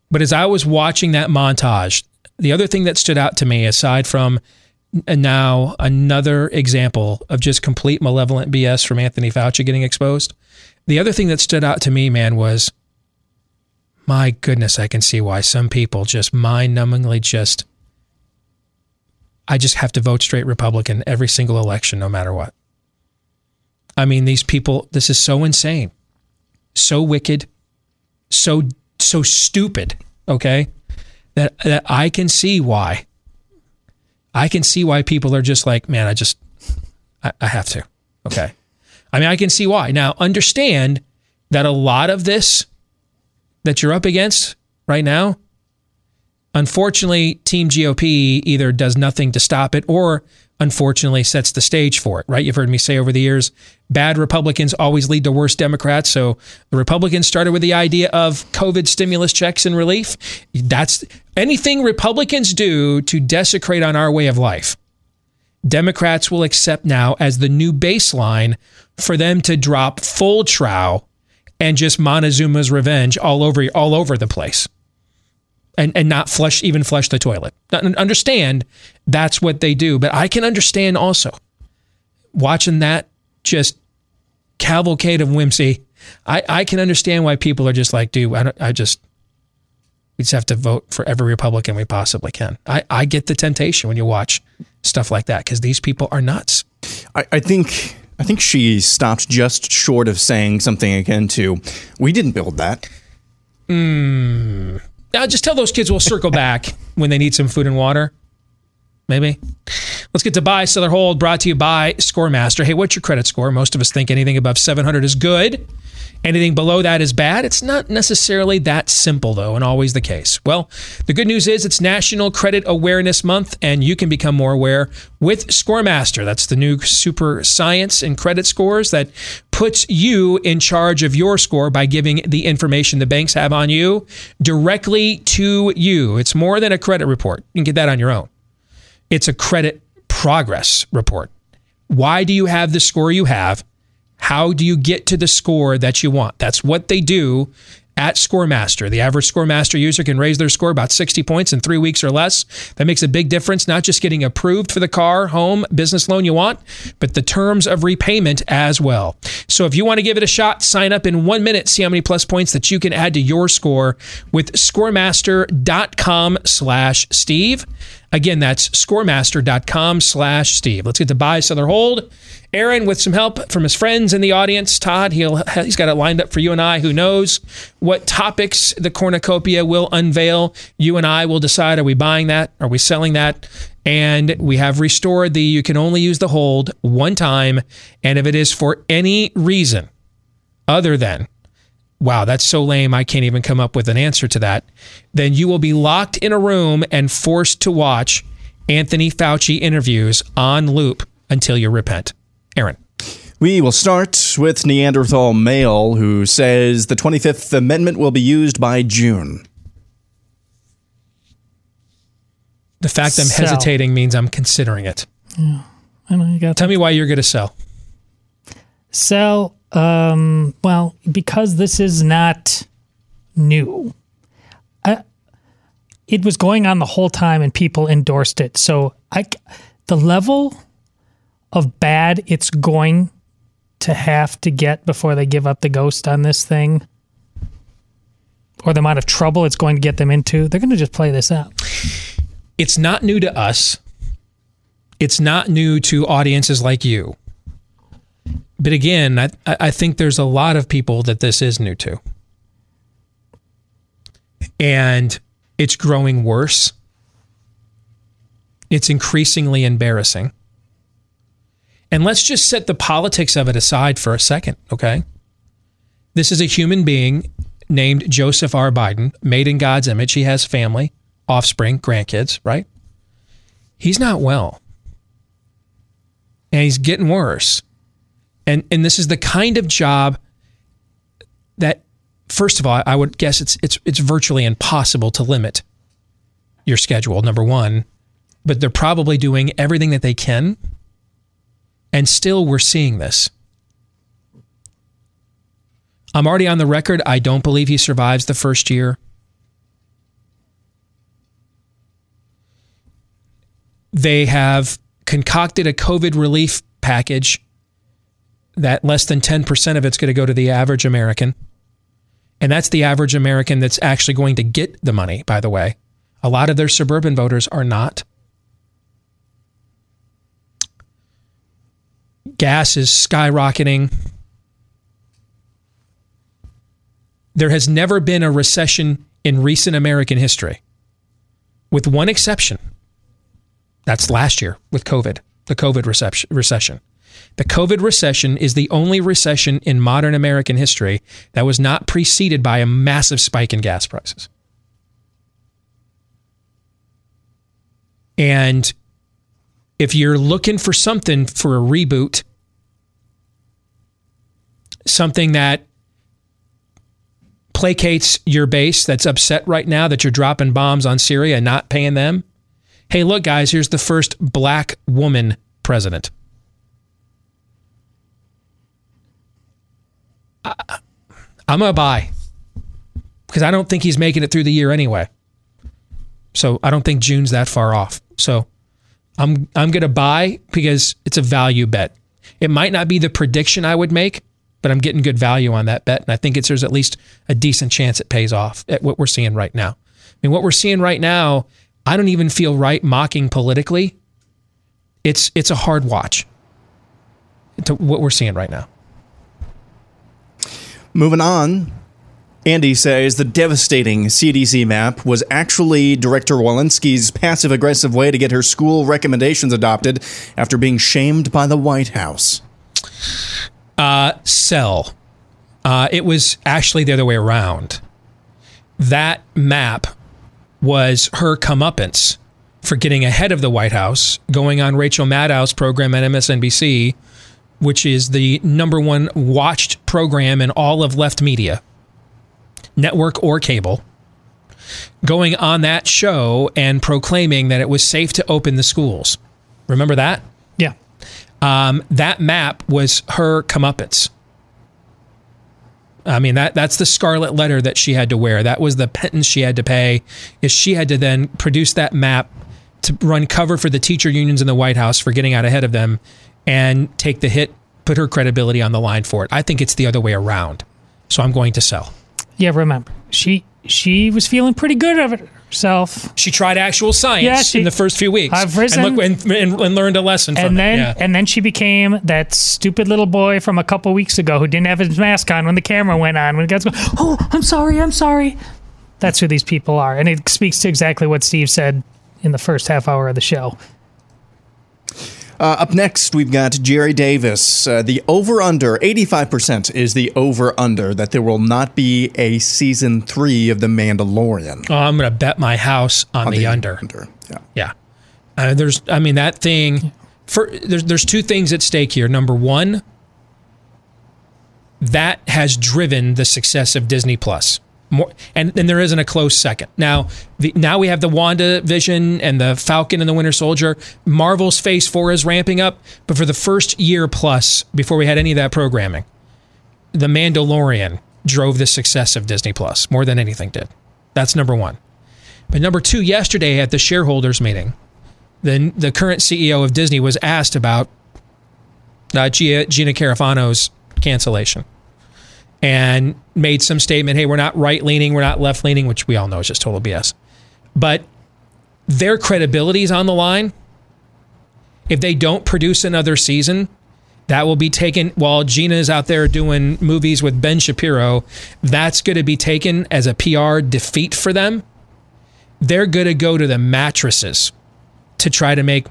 But as I was watching that montage, the other thing that stood out to me, aside from now another example of just complete malevolent BS from Anthony Fauci getting exposed, the other thing that stood out to me, man, was my goodness, I can see why some people just mind numbingly just, I just have to vote straight Republican every single election, no matter what. I mean, these people, this is so insane so wicked, so so stupid, okay? That that I can see why. I can see why people are just like, man, I just I, I have to. Okay. I mean, I can see why. Now, understand that a lot of this that you're up against right now, unfortunately, Team GOP either does nothing to stop it or unfortunately sets the stage for it, right? You've heard me say over the years, bad Republicans always lead to worse Democrats. So the Republicans started with the idea of COVID stimulus checks and relief. That's anything Republicans do to desecrate on our way of life. Democrats will accept now as the new baseline for them to drop full trow and just Montezuma's revenge all over all over the place and, and not flush even flush the toilet. Understand that's what they do, but I can understand also watching that just cavalcade of whimsy. I, I can understand why people are just like, dude, I, don't, I just we just have to vote for every Republican we possibly can. I, I get the temptation when you watch stuff like that because these people are nuts. I, I think I think she stopped just short of saying something akin to, "We didn't build that." Hmm. Now just tell those kids we'll circle back when they need some food and water. Maybe. Let's get to buy, sell, or hold. Brought to you by ScoreMaster. Hey, what's your credit score? Most of us think anything above 700 is good. Anything below that is bad. It's not necessarily that simple, though, and always the case. Well, the good news is it's National Credit Awareness Month, and you can become more aware with ScoreMaster. That's the new super science and credit scores that puts you in charge of your score by giving the information the banks have on you directly to you. It's more than a credit report. You can get that on your own. It's a credit progress report. Why do you have the score you have? How do you get to the score that you want? That's what they do at ScoreMaster. The average ScoreMaster user can raise their score about 60 points in three weeks or less. That makes a big difference, not just getting approved for the car, home, business loan you want, but the terms of repayment as well. So if you want to give it a shot, sign up in one minute, see how many plus points that you can add to your score with scoremaster.com slash Steve. Again, that's scoremaster.com slash Steve. Let's get to buy, sell, hold. Aaron, with some help from his friends in the audience, Todd, he'll, he's got it lined up for you and I. Who knows what topics the cornucopia will unveil? You and I will decide are we buying that? Are we selling that? And we have restored the you can only use the hold one time. And if it is for any reason other than wow, that's so lame, I can't even come up with an answer to that, then you will be locked in a room and forced to watch Anthony Fauci interviews on loop until you repent. Aaron. We will start with Neanderthal Male, who says the 25th Amendment will be used by June. The fact I'm Sell. hesitating means I'm considering it. Yeah, I know you got Tell me why you're going to sell. sell. Um, well, because this is not new. I, it was going on the whole time, and people endorsed it. So I, the level of bad it's going to have to get before they give up the ghost on this thing, or the amount of trouble it's going to get them into, they're going to just play this out. It's not new to us. It's not new to audiences like you. But again, I, I think there's a lot of people that this is new to. And it's growing worse. It's increasingly embarrassing. And let's just set the politics of it aside for a second, okay? This is a human being named Joseph R. Biden, made in God's image. He has family, offspring, grandkids, right? He's not well. And he's getting worse. And and this is the kind of job that first of all, I would guess it's it's it's virtually impossible to limit your schedule, number 1, but they're probably doing everything that they can. And still we're seeing this. I'm already on the record. I don't believe he survives the first year. They have concocted a COVID relief package that less than 10% of it's going to go to the average American. And that's the average American that's actually going to get the money, by the way. A lot of their suburban voters are not. Gas is skyrocketing. There has never been a recession in recent American history, with one exception. That's last year with COVID, the COVID recession. The COVID recession is the only recession in modern American history that was not preceded by a massive spike in gas prices. And if you're looking for something for a reboot, something that placates your base that's upset right now that you're dropping bombs on Syria and not paying them, hey, look, guys, here's the first black woman president. I, I'm going to buy because I don't think he's making it through the year anyway. So I don't think June's that far off. So I'm I'm going to buy because it's a value bet. It might not be the prediction I would make, but I'm getting good value on that bet, and I think it's there's at least a decent chance it pays off at what we're seeing right now. I mean, what we're seeing right now, I don't even feel right mocking politically. It's it's a hard watch to what we're seeing right now. Moving on, Andy says the devastating CDC map was actually Director Walensky's passive aggressive way to get her school recommendations adopted after being shamed by the White House. Uh, sell. Uh, it was actually the other way around. That map was her comeuppance for getting ahead of the White House, going on Rachel Maddow's program at MSNBC, which is the number one watched program in all of left media, network or cable, going on that show and proclaiming that it was safe to open the schools. Remember that? Yeah. Um, that map was her comeuppance. I mean that that's the scarlet letter that she had to wear. That was the penance she had to pay. Is she had to then produce that map to run cover for the teacher unions in the White House for getting out ahead of them and take the hit, put her credibility on the line for it. I think it's the other way around. So I'm going to sell. Yeah, remember, she she was feeling pretty good of it herself. She tried actual science Yeah, she- in the first few weeks. I've risen- and, look, and, and, and learned a lesson from And then it. Yeah. and then she became that stupid little boy from a couple weeks ago who didn't have his mask on when the camera went on. When the guys go, "Oh, I'm sorry, I'm sorry." That's who these people are, and it speaks to exactly what Steve said in the first half hour of the show. Uh, up next, we've got Jerry Davis. Uh, the over under, 85% is the over under that there will not be a season three of The Mandalorian. Oh, I'm going to bet my house on, On the, the under. under, yeah. Yeah. Uh, there's, I mean, that thing. For there's there's two things at stake here. Number one, that has driven the success of Disney Plus. More, and then there isn't a close second. Now, the, now we have the WandaVision and the Falcon and the Winter Soldier. Marvel's Phase Four is ramping up, but for the first year plus, before we had any of that programming, the Mandalorian drove the success of Disney Plus more than anything did. That's number one. But number two, yesterday at the shareholders meeting, the the current CEO of Disney was asked about uh, Gia, Gina Carano's cancellation, and made some statement. Hey, we're not right leaning, we're not left leaning, which we all know is just total BS. But their credibility is on the line. If they don't produce another season, that will be taken while Gina is out there doing movies with Ben Shapiro. That's going to be taken as a PR defeat for them. They're going to go to the mattresses to try to make.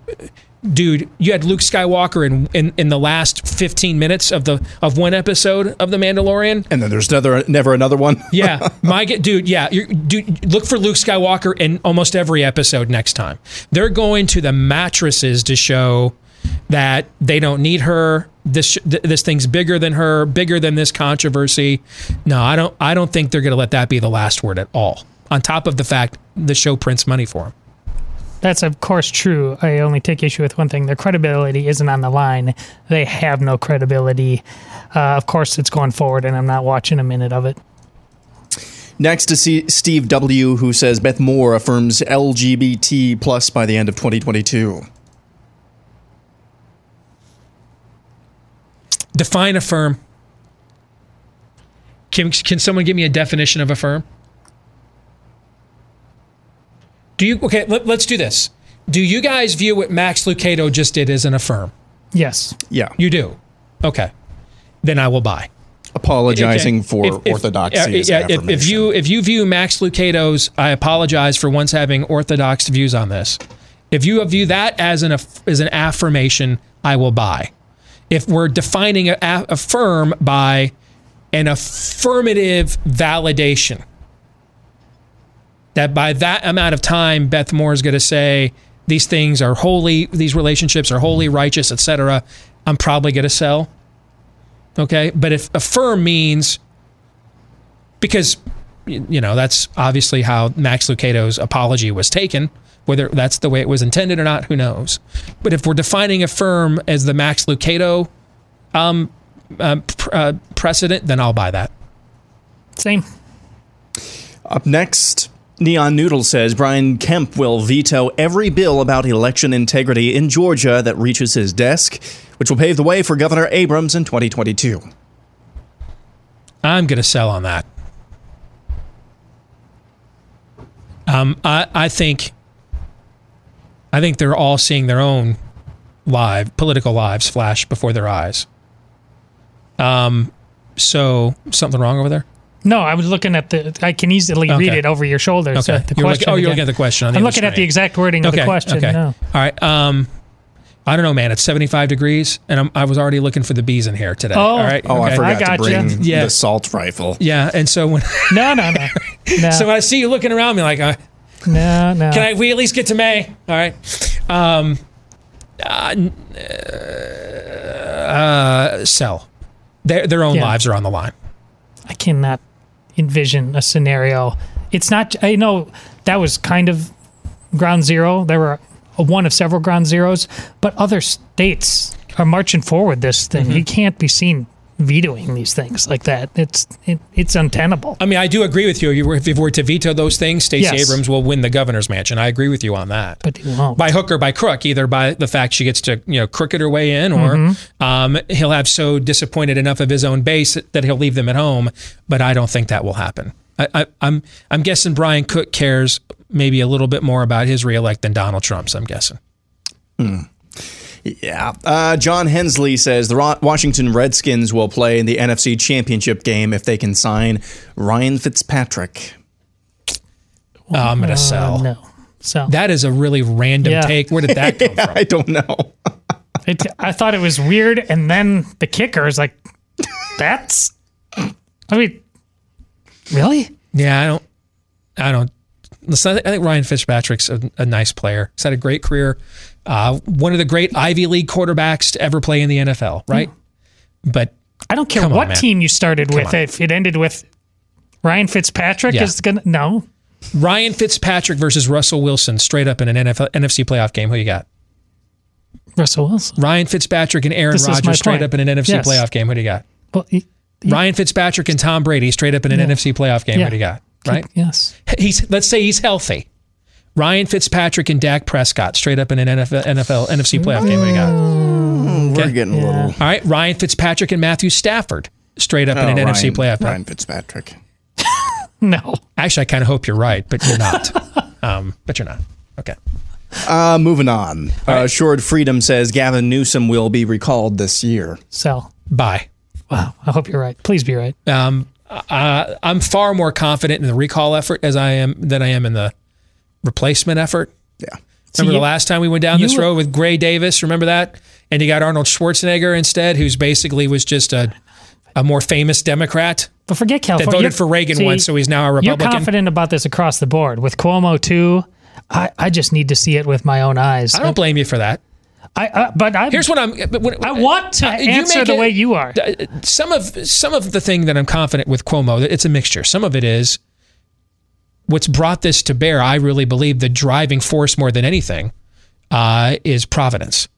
Dude, you had Luke Skywalker in, in, in the last 15 minutes of the of one episode of The Mandalorian. And then there's never, never another one. Yeah, my dude. Yeah, dude. Look for Luke Skywalker in almost every episode next time. They're going to the mattresses to show that they don't need her. This th- this thing's bigger than her, bigger than this controversy. No, I don't. I don't think they're going to let that be the last word at all. On top of the fact the show prints money for them. That's of course true. I only take issue with one thing: their credibility isn't on the line. They have no credibility. Uh, of course, it's going forward, and I'm not watching a minute of it. Next to see Steve W., who says Beth Moore affirms LGBT plus by the end of 2022. Define affirm. Can can someone give me a definition of affirm? Do you okay? Let, let's do this. Do you guys view what Max Lucado just did as an affirm? Yes. Yeah. You do. Okay. Then I will buy. Apologizing Okay. for If- if- orthodoxy yeah, as yeah, if, if you if you view Max Lucado's, I apologize for once having orthodox views on this. If you view that as an as an affirmation, I will buy. If we're defining a, a, affirm by an affirmative validation, that by that amount of time, Beth Moore is going to say these things are holy, these relationships are holy, righteous, etc. I'm probably going to sell. Okay, but if affirm means because you know that's obviously how Max Lucado's apology was taken. Whether that's the way it was intended or not, who knows? But if we're defining affirm as the Max Lucado um, um, pr- uh, precedent, then I'll buy that. Same. Up next, Neon Noodle says Brian Kemp will veto every bill about election integrity in Georgia that reaches his desk, which will pave the way for Governor Abrams in 2022. I'm going to sell on that. Um, I, I think, I think they're all seeing their own live political lives flash before their eyes. Um, so something wrong over there? No, I was looking at the. I can easily read it over your shoulder. So the You're question looking- oh, you're again. looking at the question on the I'm other looking at the exact wording of the question. Okay. No. All right. Um, I don't know, man. It's 75 degrees, and I'm, I was already looking for the bees in here today. Oh. All right. Oh, I Okay. forgot to gotcha. bring Yeah. the salt rifle. Yeah, and so when No, no, no, no, so when I see you looking around me like, uh, no, no. can I? We at least get to May. All right. Um, uh, uh, sell. Their their own Yeah. lives are on the line. I cannot envision a scenario. It's not. I know that was kind of ground zero. There were a one of several ground zeros, but other states are marching forward this thing. Mm-hmm. You can't be seen vetoing these things like that. It's it, it's untenable. I mean, I do agree with you. If you were, if you were to veto those things, Stacey Yes. Abrams will win the governor's mansion. I agree with you on that. But he won't. by hook or by crook, either by the fact she gets to you know crooked her way in, or Mm-hmm. um, he'll have so disappointed enough of his own base that he'll leave them at home. But I don't think that will happen. I, I, I'm I'm guessing Brian Cook cares maybe a little bit more about his reelect than Donald Trump's. I'm guessing. Yeah. Uh, John Hensley says the Washington Redskins will play in the NFC Championship game if they can sign Ryan Fitzpatrick. Oh, I'm gonna Uh, sell. no. So That is a really random Yeah. take. Where did that come from? I don't know. it, I thought it was weird, and then the kicker is like, "That's." I mean, really? Yeah, I don't. I don't. Listen, I think- I think Ryan Fitzpatrick's a, a nice player. He's had a great career. Uh, one of the great Ivy League quarterbacks to ever play in the NFL, right? But I don't care Come on, what team you started Come with. on. If it ended with Ryan Fitzpatrick Yeah. is gonna no. Ryan Fitzpatrick versus Russell Wilson, straight up in an NFL, NFC playoff game. Who you got? Russell Wilson. Ryan Fitzpatrick and Aaron This is my Rodgers, straight point. up in an NFC Yes. playoff game. Who do you got? Well, he- Ryan Fitzpatrick and Tom Brady, straight up in an Yeah. NFC playoff game. Yeah. Who do you got? Right? yes. He's let's say he's healthy. Ryan Fitzpatrick and Dak Prescott, straight up in an NFL, NFL NFC playoff game. What do you got? We're Okay. getting a little. All right, Ryan Fitzpatrick and Matthew Stafford, straight up in Oh, an Ryan- NFC playoff. Game. Ryan Fitzpatrick. No. Actually, I kind of hope you're right, but you're not. um, but you're not. Okay. Uh, moving on. Uh, Short Freedom says Gavin Newsom will be recalled this year. Sell. Bye. Wow. I hope you're right. Please be right. Um, uh, I'm far more confident in the recall effort as I am than I am in the replacement effort. Yeah. Remember you- the last time we went down this you- road with Gray Davis? Remember that? And you got Arnold Schwarzenegger instead, who's basically was just a a more famous Democrat But forget that California. voted for Reagan see, once, so he's now a Republican. You're confident about this across the board with Cuomo too. I, I just need to see it with my own eyes. I don't blame you for that. I, uh, but I, Here's what I'm. But when, I want to Uh, you answer make the it- way you are. Uh, Some of some of the thing that I'm confident with Cuomo, it's a mixture. Some of it is what's brought this to bear. I really believe the driving force more than anything uh, is providence.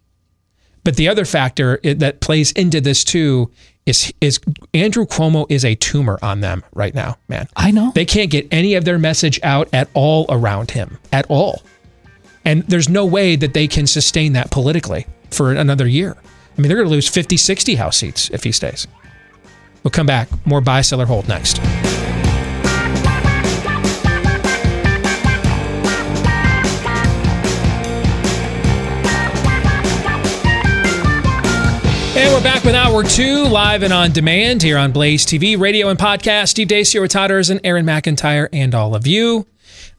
But the other factor that plays into this too is is Andrew Cuomo is a tumor on them right now, man. I know. They can't get any of their message out at all around him, at all. And there's no way that they can sustain that politically for another year. I mean, they're going to lose 50, 60 House seats if he stays. We'll come back. More buy, sell, or hold next. We're back with hour two, live and on demand here on Blaze TV, radio, and podcast. Steve Deace with Todd Erzen, Aaron McIntyre, and all of you.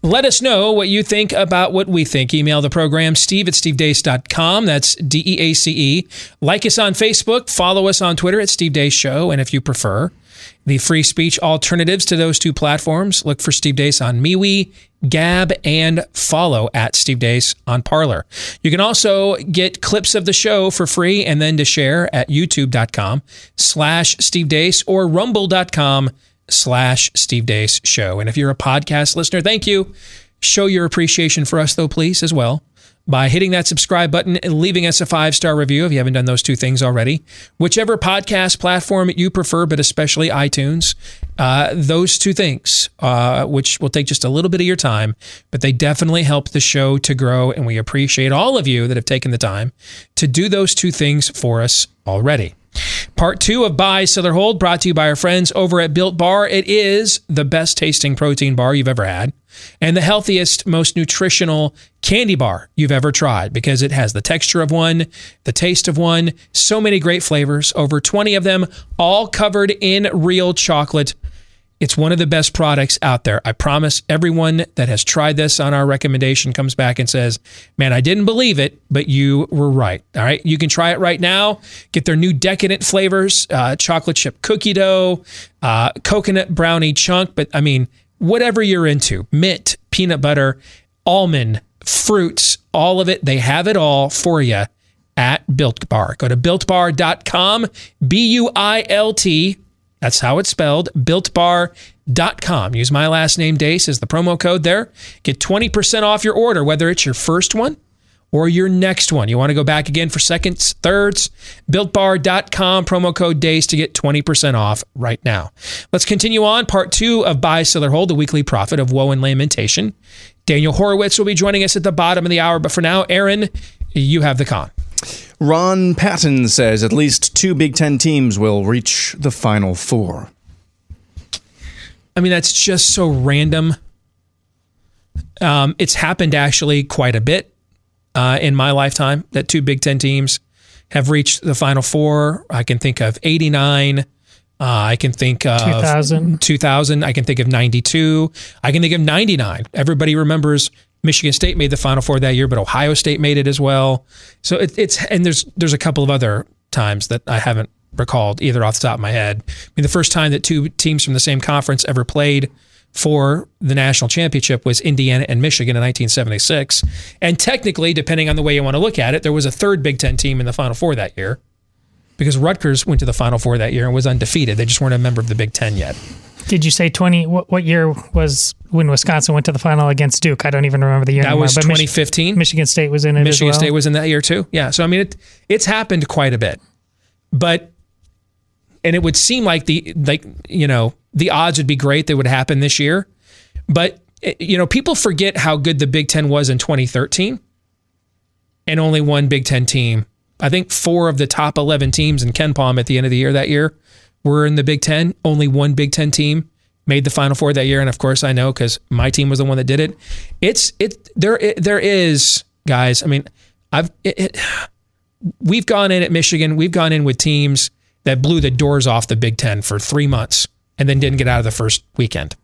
Let us know what you think about what we think. Email the program, steve at stevedeace.com. That's D E A C E. Like us on Facebook. Follow us on Twitter at Steve Deace Show. And if you prefer the free speech alternatives to those two platforms, look for Steve Deace on MeWe, Gab, and follow at Steve Deace on Parler. You can also get clips of the show for free and then to share at youtube.com slash Steve Deace or rumble.com slash Steve Deace Show. And if you're a podcast listener, thank you. Show your appreciation for us, though, please, as well, by hitting that subscribe button and leaving us a five star review if you haven't done those two things already. Whichever podcast platform you prefer, but especially iTunes, uh, those two things, uh, which will take just a little bit of your time, but they definitely help the show to grow. And we appreciate all of you that have taken the time to do those two things for us already. Part two of Buy, Sell, or Hold brought to you by our friends over at Built Bar. It is the best tasting protein bar you've ever had and the healthiest, most nutritional candy bar you've ever tried because it has the texture of one, the taste of one, so many great flavors, over 20 of them, all covered in real chocolate. It's one of the best products out there. I promise everyone that has tried this on our recommendation comes back and says, Man, I didn't believe it, but you were right. All right. You can try it right now. Get their new decadent flavors uh, chocolate chip cookie dough, uh, coconut brownie chunk. But I mean, whatever you're into mint, peanut butter, almond, fruits, all of it, they have it all for you at Built Bar. Go to builtbar.com, B U I L T. That's how it's spelled, builtbar.com. Use my last name, Deace, as the promo code there. Get 20% off your order, whether it's your first one or your next one. You want to go back again for seconds, thirds? BuiltBar.com, promo code DEACE to get 20% off right now. Let's continue on. Part two of Buy, Sell, or Hold, the weekly prophet of woe and lamentation. Daniel Horowitz will be joining us at the bottom of the hour. But for now, Aaron, you have the con. Ron Patton says at least two Big Ten teams will reach the Final Four. I mean, that's just so random. Um, it's happened actually quite a bit uh, in my lifetime that two Big Ten teams have reached the Final Four. I can think of 89. Uh, I can think of 2000. 2000. I can think of 92. I can think of 99. Everybody remembers Michigan State made the Final Four that year, but Ohio State made it as well. So it, it's and there's there's a couple of other times that I haven't recalled either off the top of my head. I mean, the first time that two teams from the same conference ever played for the national championship was Indiana and Michigan in 1976. And technically, depending on the way you want to look at it, there was a third Big Ten team in the Final Four that year because Rutgers went to the Final Four that year and was undefeated. They just weren't a member of the Big Ten yet. Did you say 20? What, what year was when Wisconsin went to the final against Duke? I don't even remember the year. That anymore, was but Mich- 2015. Michigan State was in it. Michigan well. State was in that year too. Yeah. So I mean, it it's happened quite a bit, but and it would seem like the like you know the odds would be great that would happen this year, but eh, you know people forget how good the Big Ten was in 2013, and only one Big Ten team. I think four of the top 11 teams in KenPom at the end of the year that year were in the Big Ten. Only one Big Ten team made the Final Four that year, and of course I know because my team was the one that did it. It's it there it, there is guys. I mean, I've it, it, we've gone in at Michigan. We've gone in with teams that blew the doors off the Big Ten for three months and then didn't get out of the first weekend.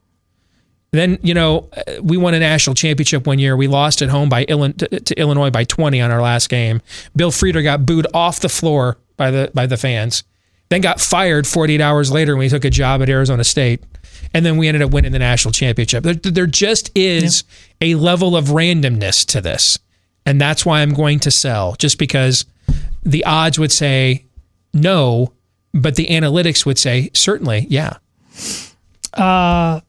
Then you know we won a national championship one year. We lost at home by to Illinois by 20 on our last game. Bill Frieder got booed off the floor by the by the fans. Then got fired 48 hours later when he took a job at Arizona State. And then we ended up winning the national championship. There, there just is a level of randomness to this. And that's why I'm going to sell, just because the odds would say no, but the analytics would say certainly, yeah. Uh,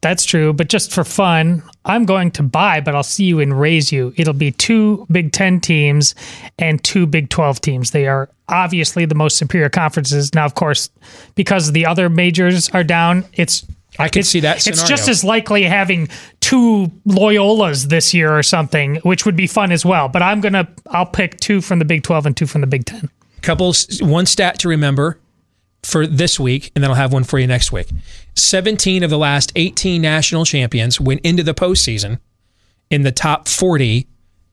that's true. But just for fun, I'm going to buy, but I'll see you and raise you. It'll be two Big Ten teams and two Big 12 teams. They are obviously the most superior conferences. Now, of course, because the other majors are down, it's I can it's, see that It's just as likely having two Loyolas this year or something, which would be fun as well. But I'm gonna, I'll pick two from the Big 12 and two from the Big 10. Couple one stat to remember for this week and then I'll have one for you next week. 17 of the last 18 national champions went into the postseason in the top 40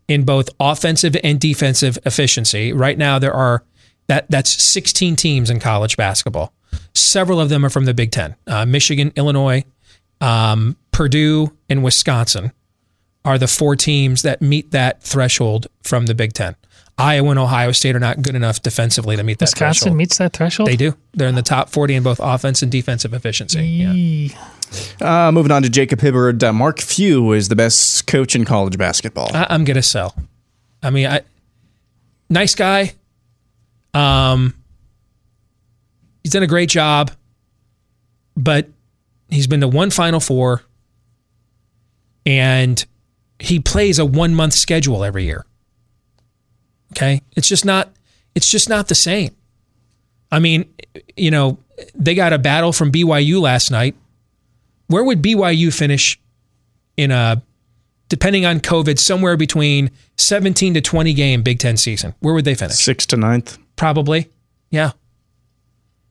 in both offensive and defensive efficiency. Right now there are that that's 16 teams in college basketball. Several of them are from the Big 10. Uh, Michigan, Illinois, um, Purdue and Wisconsin are the four teams that meet that threshold from the Big 10. Iowa and Ohio State are not good enough defensively to meet that threshold. Wisconsin threshold. meets that threshold. They do. They're in the top 40 in both offense and defensive efficiency. Yeah. Uh, moving on to Jacob Hibbard. Uh, Mark Few is the best coach in college basketball. I, I'm gonna sell. I mean, I nice guy. Um, he's done a great job, but he's been to one Final Four, and he plays a one month schedule every year. Okay, it's just not. It's just not the same. I mean, you know, they got a battle from BYU last night. Where would BYU finish in a depending on COVID, somewhere between 17 to 20 game Big Ten season. Where would they finish? Sixth to ninth. Probably. Yeah.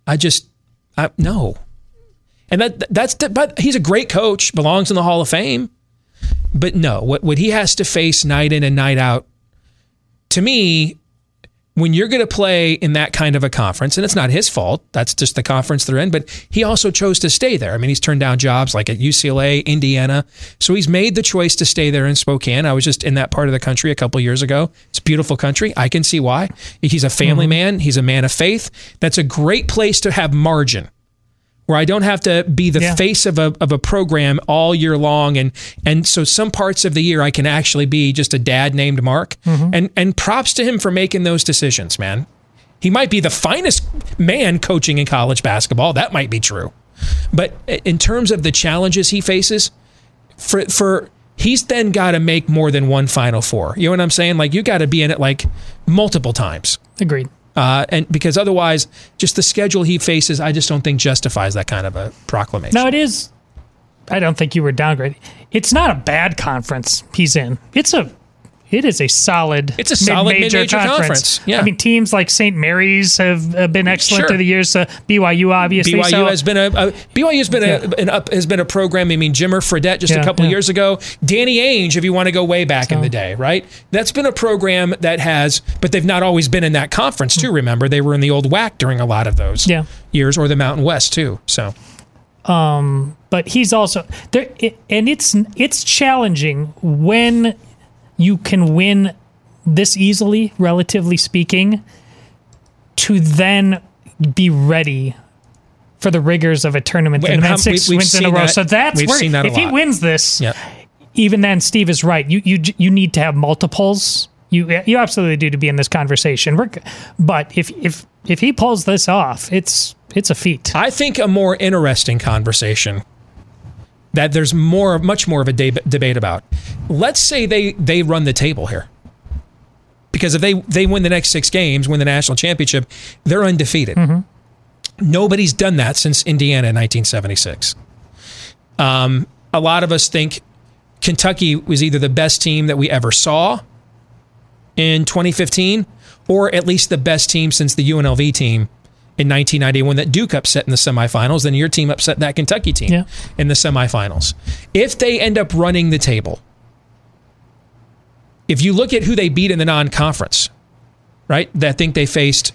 I just, I, no. And that that's, but he's a great coach, belongs in the Hall of Fame. But no, what, what he has to face night in and night out, to me, when you're going to play in that kind of a conference, and it's not his fault, that's just the conference they're in, but he also chose to stay there. I mean, he's turned down jobs like at UCLA, Indiana. So he's made the choice to stay there in Spokane. I was just in that part of the country a couple years ago. It's a beautiful country. I can see why. He's a family mm-hmm. man, he's a man of faith. That's a great place to have margin where I don't have to be the Yeah. face of a of a program all year long. And and so some parts of the year I can actually be just a dad named Mark. Mm-hmm. And and props to him for making those decisions man. He might be the finest man coaching in college basketball. That might be true. But in terms of the challenges he faces for for he's then got to make more than one final four. You know what I'm saying? Like you got to be in it like multiple times. Agreed. Uh, and because otherwise, just the schedule he faces, I just don't think justifies that kind of a proclamation. No, it is. I don't think you were downgraded. It's not a bad conference he's in. It's a it is a solid. It's a solid mid-major mid-major conference. Yeah. I mean, teams like St. Mary's have uh, been excellent Sure. through the years. Uh, BYU, obviously. BYU so- has been a, a BYU has been a an up, has been a program. I mean, Jimmer Fredette just a couple yeah. years ago, Danny Ainge, if you want to go way back in the day, right? That's been a program that has, but they've not always been in that conference too. Remember, they were in the old WAC during a lot of those Yeah. years, or the Mountain West too. So Um, but he's also there, it, and it's it's challenging when you can win this easily, relatively speaking, to then be ready for the rigors of a tournament And and then six we- wins in a row. that- so that's where that if he wins this, yeah, even then, Steve is right. You you you need to have multiples. You you absolutely do to be in this conversation. We're, but if if if he pulls this off, it's it's a feat. I think a more interesting conversation that there's more, much more of a deb- debate about. Let's say they they run the table here, because if they they win the next six games, win the national championship, they're undefeated. Nobody's done that since Indiana in 1976. Um, a lot of us think Kentucky was either the best team that we ever saw in 2015, or at least the best team since the UNLV team in 1991 that Duke upset in the semifinals. Then your team upset that Kentucky team Yeah. in the semifinals. If they end up running the table, if you look at who they beat in the non-conference, right? I think they faced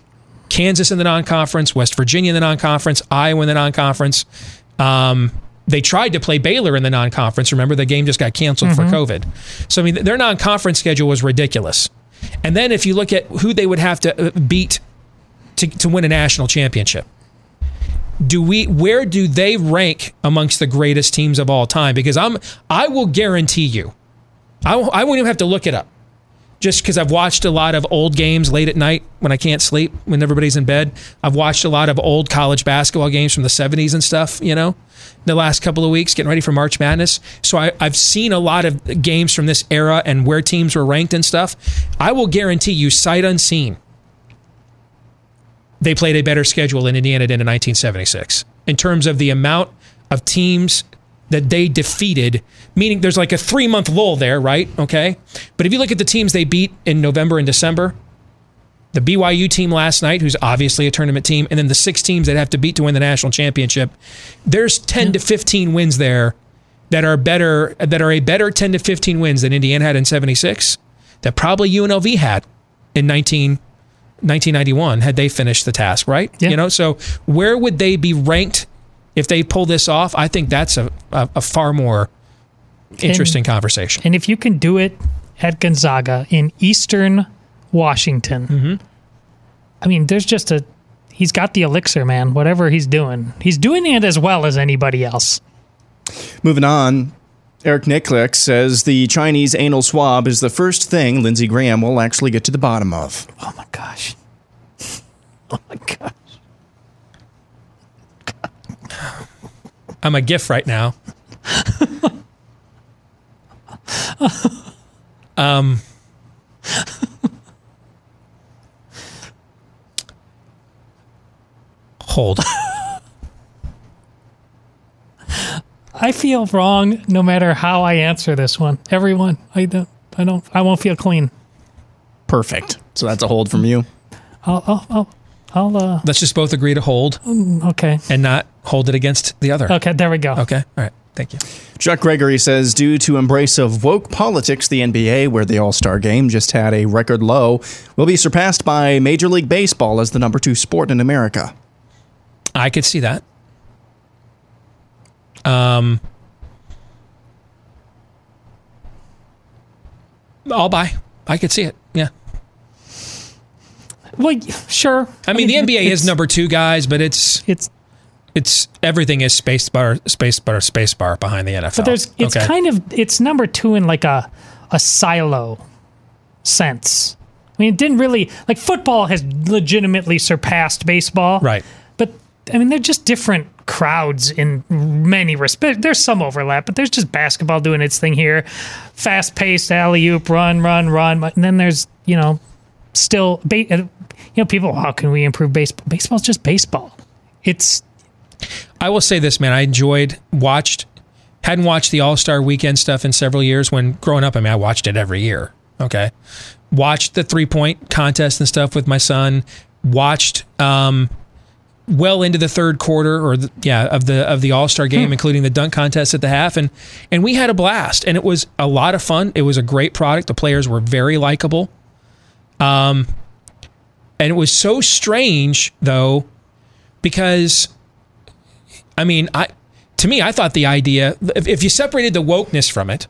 Kansas in the non-conference, West Virginia in the non-conference, Iowa in the non-conference. Um, they tried to play Baylor in the non-conference. Remember, the game just got canceled Mhm. for COVID. So I mean, their non-conference schedule was ridiculous. And then if you look at who they would have to uh, beat to, to win a national championship, do we? Where do they rank amongst the greatest teams of all time? Because I'm, I will guarantee you, I, I won't even have to look it up just because I've watched a lot of old games late at night when I can't sleep, when everybody's in bed. I've watched a lot of old college basketball games from the 70s and stuff, you know, the last couple of weeks, getting ready for March Madness. So I, I've seen a lot of games from this era and where teams were ranked and stuff. I will guarantee you, sight unseen, they played a better schedule than Indiana did in 1976 in terms of the amount of teams that they defeated. Meaning, there's like a three month lull there, right? Okay, but if you look at the teams they beat in November and December, the BYU team last night, who's obviously a tournament team, and then the six teams that have to beat to win the national championship, there's 10 to 15 wins there that are better that are a better 10 to 15 wins than Indiana had in 76 that probably UNLV had in 19 1991 had they finished the task, right? You know, so where would they be ranked if they pull this off? I think that's a, a, a far more interesting conversation. And if you can do it at Gonzaga in Eastern Washington, Mm-hmm. I mean, there's just a. He's got the elixir, man. Whatever he's doing, he's doing it as well as anybody else. Moving on, Eric Niklick says the Chinese anal swab is the first thing Lindsey Graham will actually get to the bottom of. Oh my gosh. Oh my gosh. I'm a GIF right now. um, hold. I feel wrong no matter how I answer this one. Everyone, I don't, I don't, I won't feel clean. Perfect. So that's a hold from you. I'll, I'll, I'll, I'll uh, Let's just both agree to hold mm, okay, and not hold it against the other. okay, there we go. Okay. All right. Thank you. Chuck Gregory says, due to embrace of woke politics, the NBA, where the All Star game just had a record low, will be surpassed by Major League Baseball as the number two sport in America. I could see that. Um, I'll buy. I could see it. Yeah. Well, sure. I mean, the NBA is number two, guys, but it's it's it's everything is space bar, space bar, space bar behind the NFL. But there's it's Okay. kind of it's number two in like a a silo sense. I mean, it didn't really like football has legitimately surpassed baseball, right? I mean, they're just different crowds in many respects. There's some overlap, but there's just basketball doing its thing here, fast paced alley oop, run, run, run. And then there's you know still uh, you know people. How can we improve baseball? Baseball's just baseball. It's I will say this, man. I enjoyed, watched, hadn't watched the All Star Weekend stuff in several years. When growing up, I mean, I watched it every year. Okay. Watched the three point contest and stuff with my son. Watched um, well into the third quarter or the, yeah of the of the All Star game, including the dunk contest at the half, and and we had a blast, and it was a lot of fun. It was a great product. The players were very likable. Um, and it was so strange though, because I mean, I to me, I thought the idea if, if you separated the wokeness from it,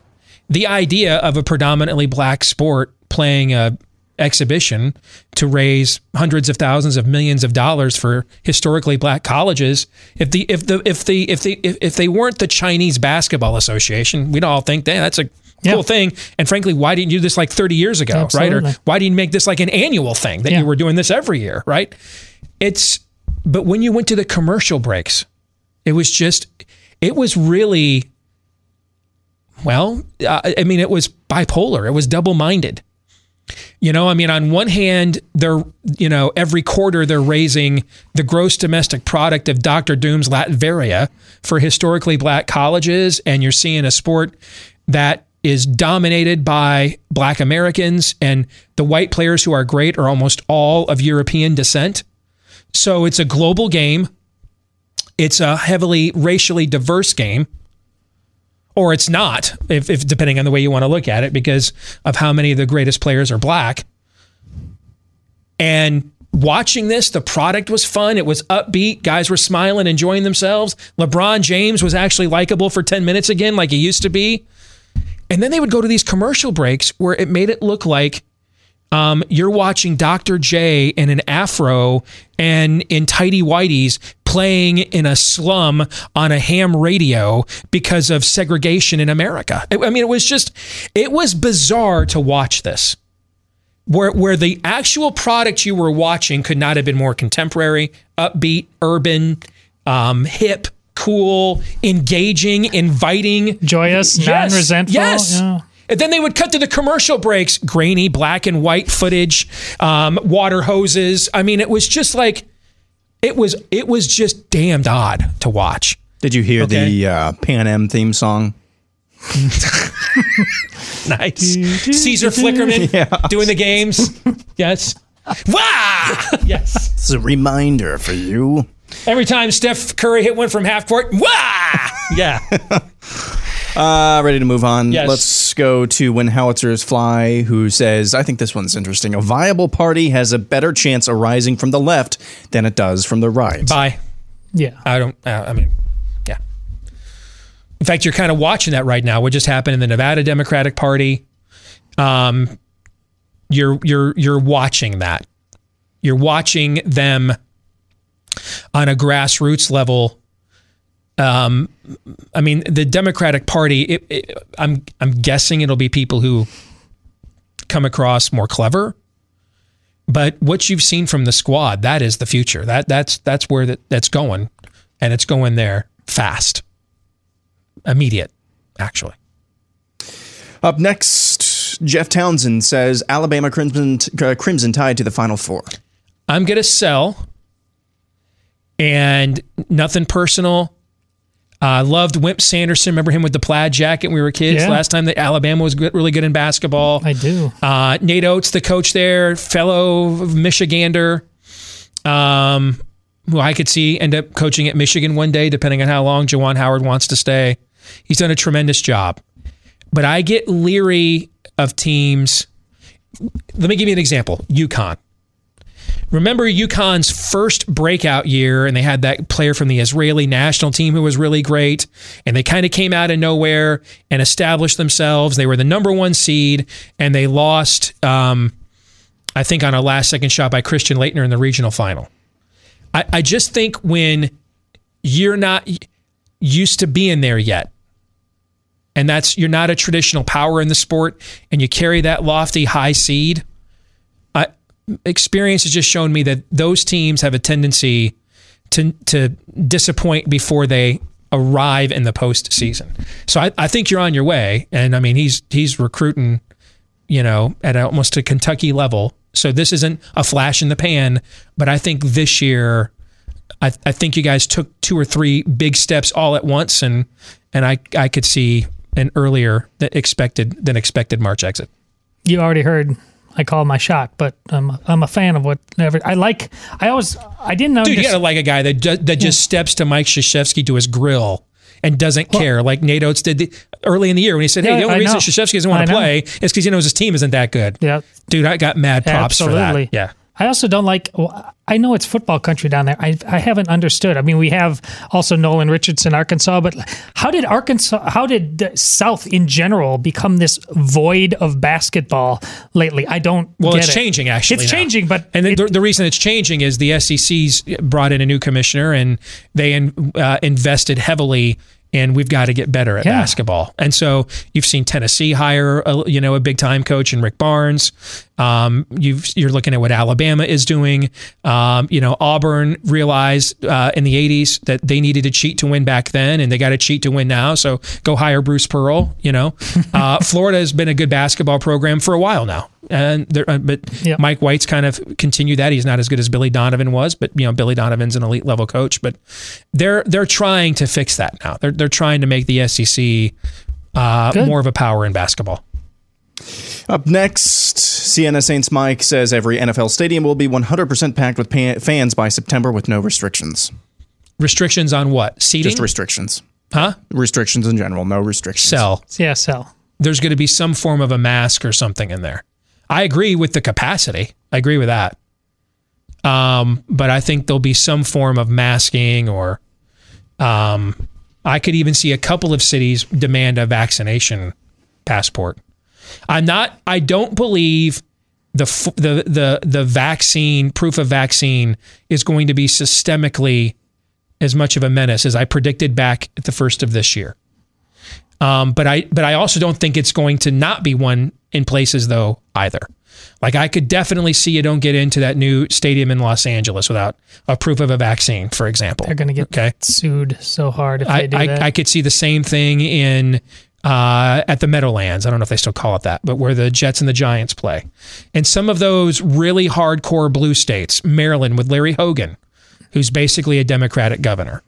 the idea of a predominantly black sport playing a exhibition to raise hundreds of thousands of millions of dollars for historically black colleges. If the if the if the if they if, if they weren't the Chinese basketball association we'd all think hey, that's a cool thing. And frankly why didn't you do this like 30 years ago right? Or why didn't you make this like an annual thing that Yeah. you were doing this every year right? It's but when you went to the commercial breaks it was just it was really well uh, i mean it was bipolar. It was double-minded you know, I mean, on one hand, they're, you know, every quarter they're raising the gross domestic product of Dr. Doom's Latveria for historically black colleges. And you're seeing a sport that is dominated by black Americans and the white players who are great are almost all of European descent. So it's a global game. It's a heavily racially diverse game or it's not, if, if depending on the way you want to look at it, because of how many of the greatest players are black. And watching this, the product was fun. It was upbeat. Guys were smiling, enjoying themselves. LeBron James was actually likable for 10 minutes again, like he used to be. And then they would go to these commercial breaks where it made it look like um, you're watching Dr. J in an afro and in tidy whities playing in a slum on a ham radio because of segregation in America. I mean, it was just, it was bizarre to watch this. Where, where the actual product you were watching could not have been more contemporary, upbeat, urban, um, hip, cool, engaging, inviting, joyous, Yes, non-resentful. Yes. yeah. And then they would cut to the commercial breaks, grainy black and white footage, um, water hoses. I mean, it was just like it was. It was just damned odd to watch. Did you hear Okay. the uh, Panem theme song? Nice, Caesar Flickerman doing the games. Yes. Wah! Yes. It's a reminder for you. Every time Steph Curry hit one from half court, wah! Yeah. Uh, ready to move on. Yes. Let's go to When Howitzers Fly, who says, I think this one's interesting. A viable party has a better chance arising from the left than it does from the right. Bye. Yeah. I don't. Uh, I mean, yeah. In fact, you're kind of watching that right now. What just happened in the Nevada Democratic Party? Um, you're you're you're watching that. You're watching them on a grassroots level. Um, I mean, the Democratic Party. It, it, I'm I'm guessing it'll be people who come across more clever. But what you've seen from the squad, that is the future. That that's that's where that, that's going, and it's going there fast, immediate, actually. Up next, Jeff Townsend says Alabama Crimson, uh, Crimson Tide to the Final Four. I'm gonna sell, and nothing personal. I loved Wimp Sanderson. Remember him with the plaid jacket when we were kids? Yeah. Last time that Alabama was good, really good in basketball. I do. Uh, Nate Oats, the coach there, fellow Michigander, um, who I could see end up coaching at Michigan one day, depending on how long Juwan Howard wants to stay. He's done a tremendous job. But I get leery of teams. Let me give you an example UConn. Remember UConn's first breakout year, and they had that player from the Israeli national team who was really great, and they kind of came out of nowhere and established themselves. They were the number one seed, and they lost, um, I think, on a last second shot by Christian Laettner in the regional final. I, I just think when you're not used to being there yet, and that's you're not a traditional power in the sport, and you carry that lofty high seed. Experience has just shown me that those teams have a tendency to to disappoint before they arrive in the postseason. So I, I think you're on your way, and I mean he's he's recruiting, you know, at almost a Kentucky level. So this isn't a flash in the pan, but I think this year, I, I think you guys took two or three big steps all at once, and and I I could see an earlier than expected than expected March exit. you already heard. I call my shot, but I'm I'm a fan of whatever. I like. I always I didn't know. Dude, you gotta like a guy that ju- that just steps to Mike Krzyzewski to his grill and doesn't care, like Nate Oats did the, early in the year when he said, "Hey, Yeah, the only I reason. Krzyzewski doesn't want to play is because he knows his team isn't that good." Yeah, dude, I got mad props Absolutely. for that. Yeah. I also don't like. well, I know it's football country down there. I I haven't understood. I mean, we have also Nolan Richardson, Arkansas, but how did Arkansas? How did the South in general become this void of basketball lately? I don't. Well, it's it. changing actually. It's now. changing, but and the, the reason it's changing is the SEC's brought in a new commissioner and they in, uh, invested heavily. And we've got to get better at Yeah. basketball. And so you've seen Tennessee hire, a, you know, a big time coach in Rick Barnes. Um, you've, you're looking at what Alabama is doing. Um, you know, Auburn realized uh, in the '80s that they needed to cheat to win back then, and they got to cheat to win now. So go hire Bruce Pearl. You know, uh, Florida has been a good basketball program for a while now, and there, uh, but Mike White's kind of continued that. He's not as good as Billy Donovan was, but you know, Billy Donovan's an elite level coach. But they're they're trying to fix that now. They're they're trying to make the SEC uh, more of a power in basketball. Up next, Sienna Saints Mike says every NFL stadium will be 100% packed with pa- fans by September with no restrictions. Restrictions on what? Seating? Just restrictions. Huh? Restrictions in general, no restrictions. Sell. Yeah, sell. There's going to be some form of a mask or something in there. I agree with the capacity. I agree with that. Um, but I think there'll be some form of masking or um, I could even see a couple of cities demand a vaccination passport. I'm not I don't believe the the the the vaccine proof of vaccine is going to be systemically as much of a menace as I predicted back at the first of this year. Um, but I but I also don't think it's going to not be one in places though either. Like I could definitely see you don't get into that new stadium in Los Angeles without a proof of a vaccine, for example. They're going to get okay. sued so hard if I, they do I, that. I could see the same thing in uh, at the Meadowlands. I don't know if they still call it that, but where the Jets and the Giants play. And some of those really hardcore blue states, Maryland with Larry Hogan, who's basically a Democratic governor,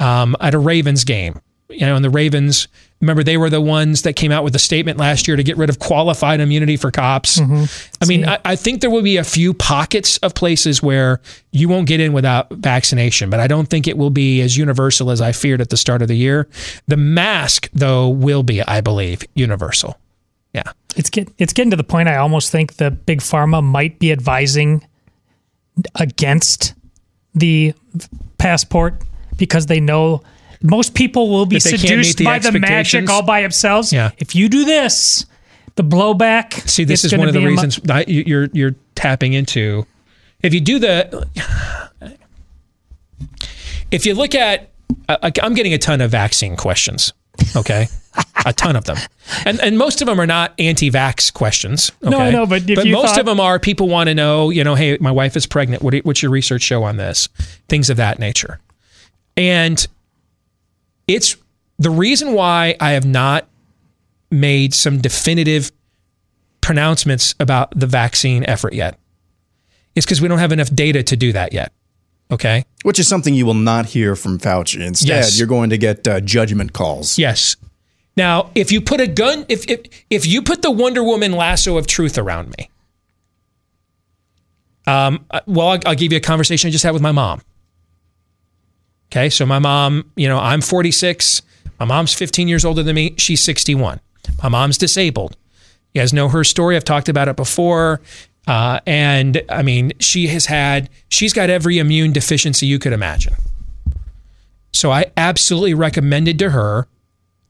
um, at a Ravens game. You know, and the Ravens, remember, they were the ones that came out with a statement last year to get rid of qualified immunity for cops. Mm-hmm. I mean, I, I think there will be a few pockets of places where you won't get in without vaccination, but I don't think it will be as universal as I feared at the start of the year. The mask, though, will be, I believe, universal. Yeah. It's get it's getting to the point I almost think the big pharma might be advising against the passport because they know most people will be That they can't meet seduced the by the magic all by themselves. Yeah. If you do this, the blowback. See, this is one of the a mu- reasons you- you're you're tapping into. If you do the, if you look at, uh, I'm getting a ton of vaccine questions. Okay, a ton of them, and and most of them are not anti-vax questions. Okay? No, I know, but if you most thought- of them are people want to know. You know, hey, my wife is pregnant. What do- what's your research show on this? Things of that nature, and it's the reason why I have not made some definitive pronouncements about the vaccine effort yet is because we don't have enough data to do that yet. Okay. Which is something you will not hear from Fauci. Instead, Yes. you're going to get uh, judgment calls. Yes. Now, if you put a gun, if, if if you put the Wonder Woman lasso of truth around me, um, uh, well, I'll, I'll give you a conversation I just had with my mom. Okay, so my mom, you know, I'm 46. My mom's 15 years older than me. She's 61. My mom's disabled. You guys know her story. I've talked about it before. Uh, and I mean, she has had, she's got every immune deficiency you could imagine. So I absolutely recommended to her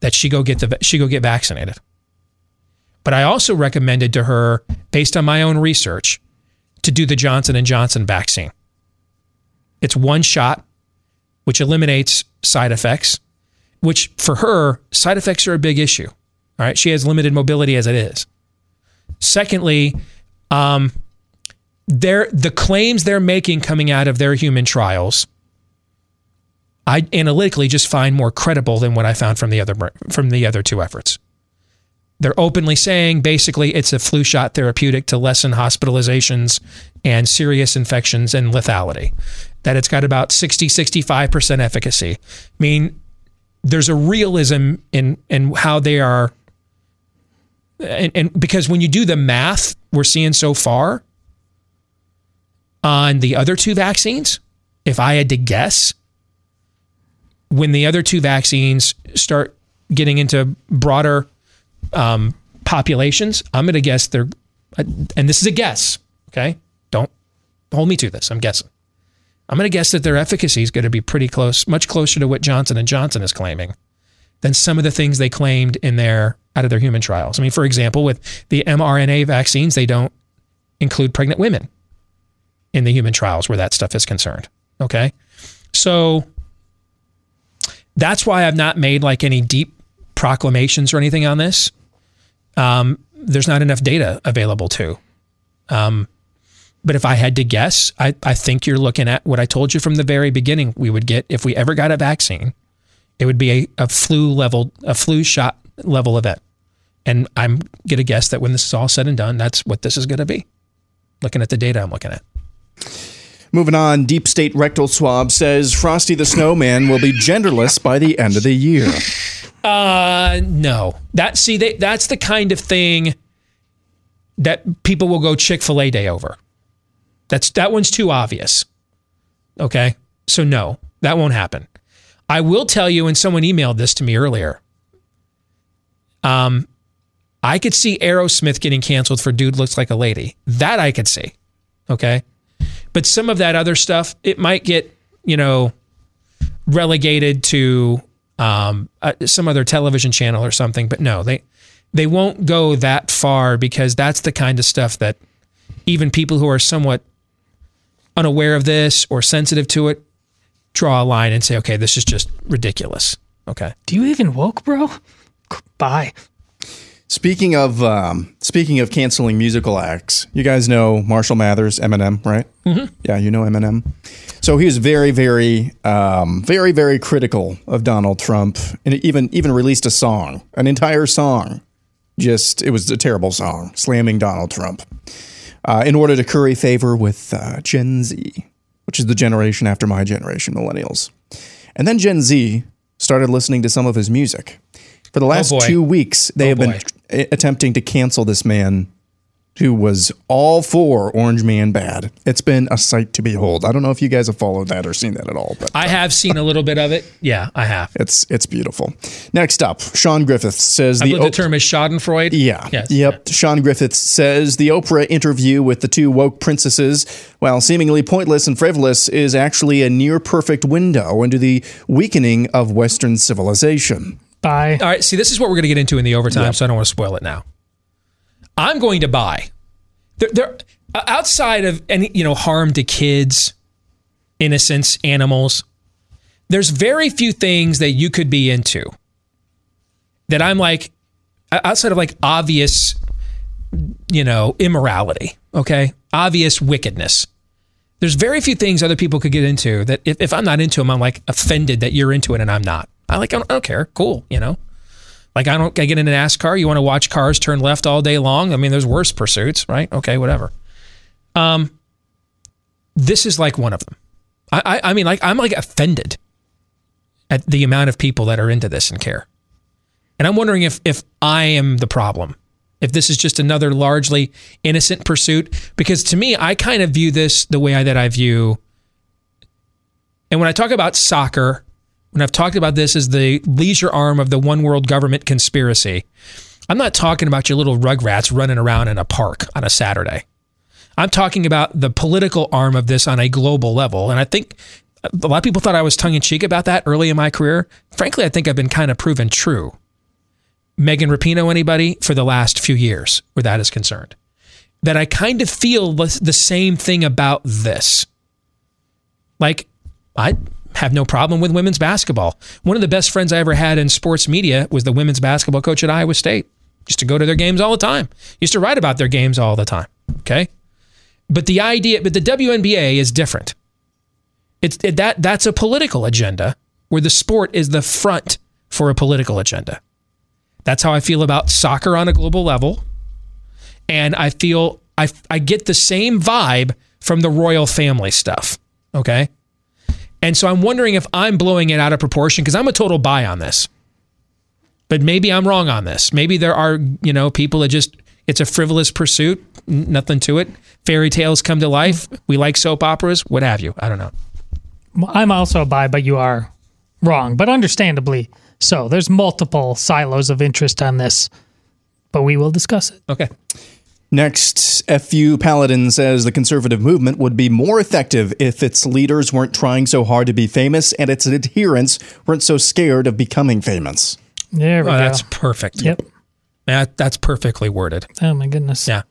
that she go get the she go get vaccinated. But I also recommended to her, based on my own research, to do the Johnson and Johnson vaccine. It's one shot, which eliminates side effects. Which for her, side effects are a big issue. All right, she has limited mobility as it is. Secondly, um, the claims they're making coming out of their human trials I analytically just find more credible than what I found from the other from the other two efforts. They're openly saying basically it's a flu shot therapeutic to lessen hospitalizations and serious infections and lethality. That it's got about 60 65% efficacy. I mean, there's a realism in in how they are and, and because when you do the math we're seeing so far on the other two vaccines, if I had to guess, when the other two vaccines start getting into broader um, populations, I'm going to guess they're, and this is a guess, okay? Don't hold me to this. I'm guessing. I'm going to guess that their efficacy is going to be pretty close, much closer to what Johnson and Johnson is claiming than some of the things they claimed in their out of their human trials. I mean, for example, with the mRNA vaccines, they don't include pregnant women in the human trials where that stuff is concerned. Okay. So that's why I've not made like any deep proclamations or anything on this. Um, there's not enough data available to. Um, but if I had to guess, I, I think you're looking at what I told you from the very beginning we would get if we ever got a vaccine. It would be a, a flu level, a flu shot level event. And I'm going to guess that when this is all said and done, that's what this is going to be. Looking at the data I'm looking at. Moving on, Deep State Rectal Swab says Frosty the Snowman will be genderless by the end of the year. Uh, no. That see, they, that's the kind of thing that people will go Chick Fil A day over. That's that one's too obvious. Okay, so no, that won't happen. I will tell you, and someone emailed this to me earlier. Um, I could see Aerosmith getting canceled for "Dude Looks Like a Lady." That I could see. Okay, but some of that other stuff, it might get you know relegated to um, uh, some other television channel or something. But no, they they won't go that far because that's the kind of stuff that even people who are somewhat unaware of this or sensitive to it draw a line and say, okay, this is just ridiculous. Okay. Do you even woke, bro? Bye. Speaking of um, speaking of canceling musical acts, you guys know Marshall Mathers, Eminem, right? Mm-hmm. Yeah, you know Eminem. So he was very, very, um, very, very critical of Donald Trump, and even even released a song, an entire song. Just it was a terrible song, slamming Donald Trump, uh, in order to curry favor with uh, Gen Z, which is the generation after my generation, millennials. And then Gen Z started listening to some of his music. For the last boy. two weeks, they Oh, have been boy. a- attempting to cancel this man who was all for Orange Man bad. It's been a sight to behold. I don't know if you guys have followed that or seen that at all, but I have uh, seen a little bit of it. Yeah, I have. it's it's beautiful. Next up, Sean Griffiths says I the believe the term is Schadenfreude. yeah. Yes. Yep. Sean Griffiths says the Oprah interview with the two woke princesses, while seemingly pointless and frivolous, is actually a near perfect window into the weakening of Western civilization. Bye. All right. See, this is what we're going to get into in the overtime, so I don't want to spoil it now. I'm going to buy. There, there, uh, outside of any, you know, harm to kids, innocents, animals. There's very few things that you could be into that I'm like, outside of like obvious, you know, immorality. Okay, obvious wickedness. There's very few things other people could get into that if, if I'm not into them, I'm like offended that you're into it and I'm not. I like I don't, I don't care. Cool, you know. Like I don't I get in an NASCAR. You want to watch cars turn left all day long? I mean, there's worse pursuits, right? Okay, whatever. Um, this is like one of them. I I, I mean, like I'm like offended at the amount of people that are into this and care, and I'm wondering if if I am the problem, if this is just another largely innocent pursuit. Because to me, I kind of view this the way that I view. And when I talk about soccer, when I've talked about this as the leisure arm of the one world government conspiracy, I'm not talking about your little rugrats running around in a park on a Saturday. I'm talking about the political arm of this on a global level. And I think a lot of people thought I was tongue in cheek about that early in my career. Frankly, I think I've been kind of proven true. Megan Rapinoe, anybody, for the last few years where that is concerned. That I kind of feel the same thing about this. Like, I have no problem with women's basketball. One of the best friends I ever had in sports media was the women's basketball coach at Iowa State. Used to go to their games all the time. Used to write about their games all the time. Okay. But the idea, but the WNBA is different. It's it, that that's a political agenda where the sport is the front for a political agenda. That's how I feel about soccer on a global level. And I feel I I get the same vibe from the royal family stuff. Okay. And so I'm wondering if I'm blowing it out of proportion because I'm a total buy on this. But maybe I'm wrong on this. Maybe there are, you know, people that just it's a frivolous pursuit, nothing to it. Fairy tales come to life. We like soap operas, what have you. I don't know. I'm also a buy, but you are wrong, but understandably so. There's multiple silos of interest on this, but we will discuss it. Okay. Next, FU Paladin says the conservative movement would be more effective if its leaders weren't trying so hard to be famous and its adherents weren't so scared of becoming famous. There we Oh, go. that's perfect. Yep. That, that's perfectly worded. Oh my goodness. Yeah.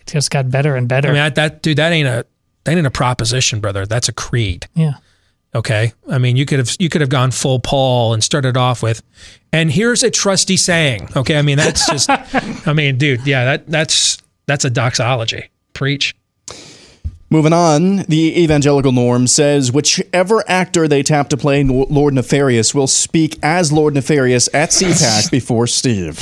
It just got better and better. I mean, that, that dude, that ain't a that ain't a proposition, brother. That's a creed. yeah. Okay. I mean, you could have you could have gone full Paul and started off with, and here's a trusty saying. Okay. I mean, that's just. I mean, dude. Yeah. That that's that's a doxology. Preach. Moving on, the evangelical norm says whichever actor they tap to play Lord Nefarious will speak as Lord Nefarious at CPAC before Steve.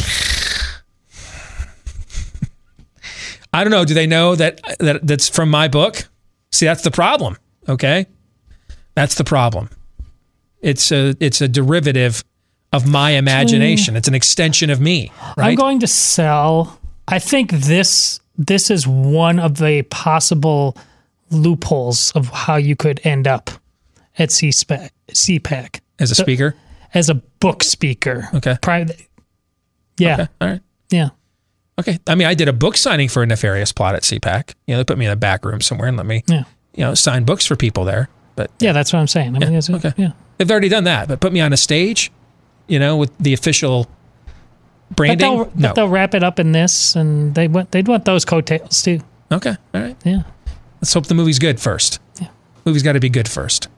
I don't know. Do they know that that that's from my book? See, that's the problem. Okay, that's the problem. It's a it's a derivative of my imagination. It's an extension of me. I'm going to sell. I think this this is one of the possible loopholes of how you could end up at CPAC. CPAC As a So- speaker. as a book speaker. Okay. Private. Yeah. Okay. All right. Yeah. Okay. I mean, I did a book signing for a nefarious plot at CPAC. You know, they put me in a back room somewhere and let me, Yeah. you know, sign books for people there. But Yeah, that's what I'm saying. I mean, Yeah, okay. yeah. they've already done that. But put me on a stage, you know, with the official But branding. they'll, no. but they'll wrap it up in this, and they want they'd want those coattails too. Okay. All right. Yeah. Let's hope the movie's good first. Yeah. Movie's got to be good first.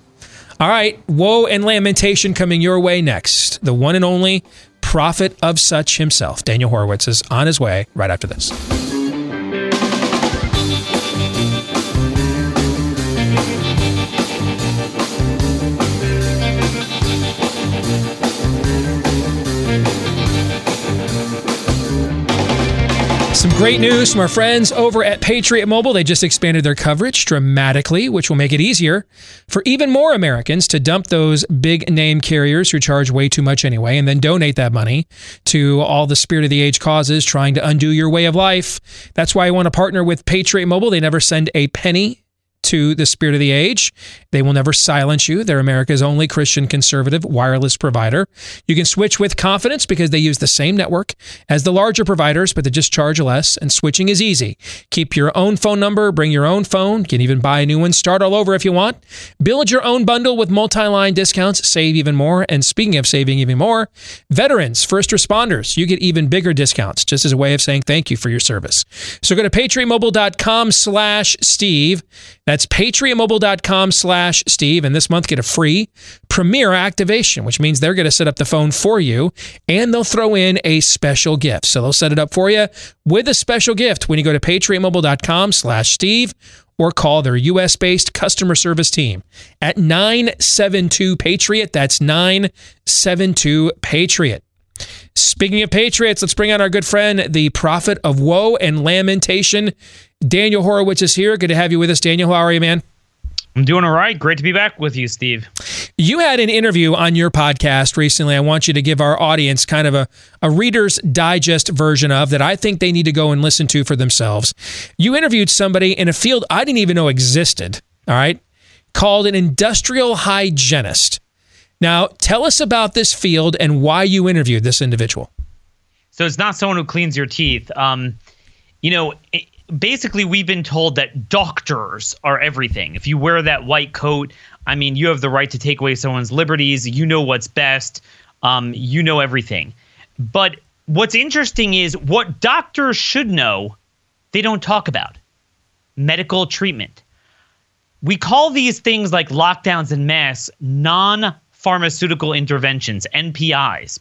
All right. Woe and lamentation coming your way next. The one and only prophet of such himself, Daniel Horowitz, is on his way right after this. Some great news from our friends over at Patriot Mobile. They just expanded their coverage dramatically, which will make it easier for even more Americans to dump those big name carriers who charge way too much anyway and then donate that money to all the spirit of the age causes trying to undo your way of life. That's why I want to partner with Patriot Mobile. They never send a penny to the spirit of the age. They will never silence you. They're America's only Christian conservative wireless provider. You can switch with confidence because they use the same network as the larger providers, but they just charge less, and switching is easy. Keep your own phone number, bring your own phone, can even buy a new one, start all over if you want. Build your own bundle with multi line discounts, save even more. And speaking of saving even more, veterans, first responders, you get even bigger discounts just as a way of saying thank you for your service. So go to patriotmobile.com slash Steve. That's patriotmobile.com slash Steve. And this month, get a free premier activation, which means they're going to set up the phone for you and they'll throw in a special gift. So they'll set it up for you with a special gift when you go to patriotmobile.com slash Steve or call their US based customer service team at 972 Patriot. That's 972 Patriot. Speaking of Patriots, let's bring on our good friend, the prophet of woe and lamentation. Daniel Horowitz is here. Good to have you with us, Daniel. How are you, man? I'm doing all right. Great to be back with you, Steve. You had an interview on your podcast recently. I want you to give our audience kind of a, a reader's digest version of that I think they need to go and listen to for themselves. You interviewed somebody in a field I didn't even know existed, all right, called an industrial hygienist. Now, tell us about this field and why you interviewed this individual. So it's not someone who cleans your teeth. Um, you know, basically, we've been told that doctors are everything. If you wear that white coat, I mean, you have the right to take away someone's liberties. You know what's best. Um, you know everything. But what's interesting is what doctors should know, they don't talk about medical treatment. We call these things like lockdowns and masks non pharmaceutical interventions, NPIs.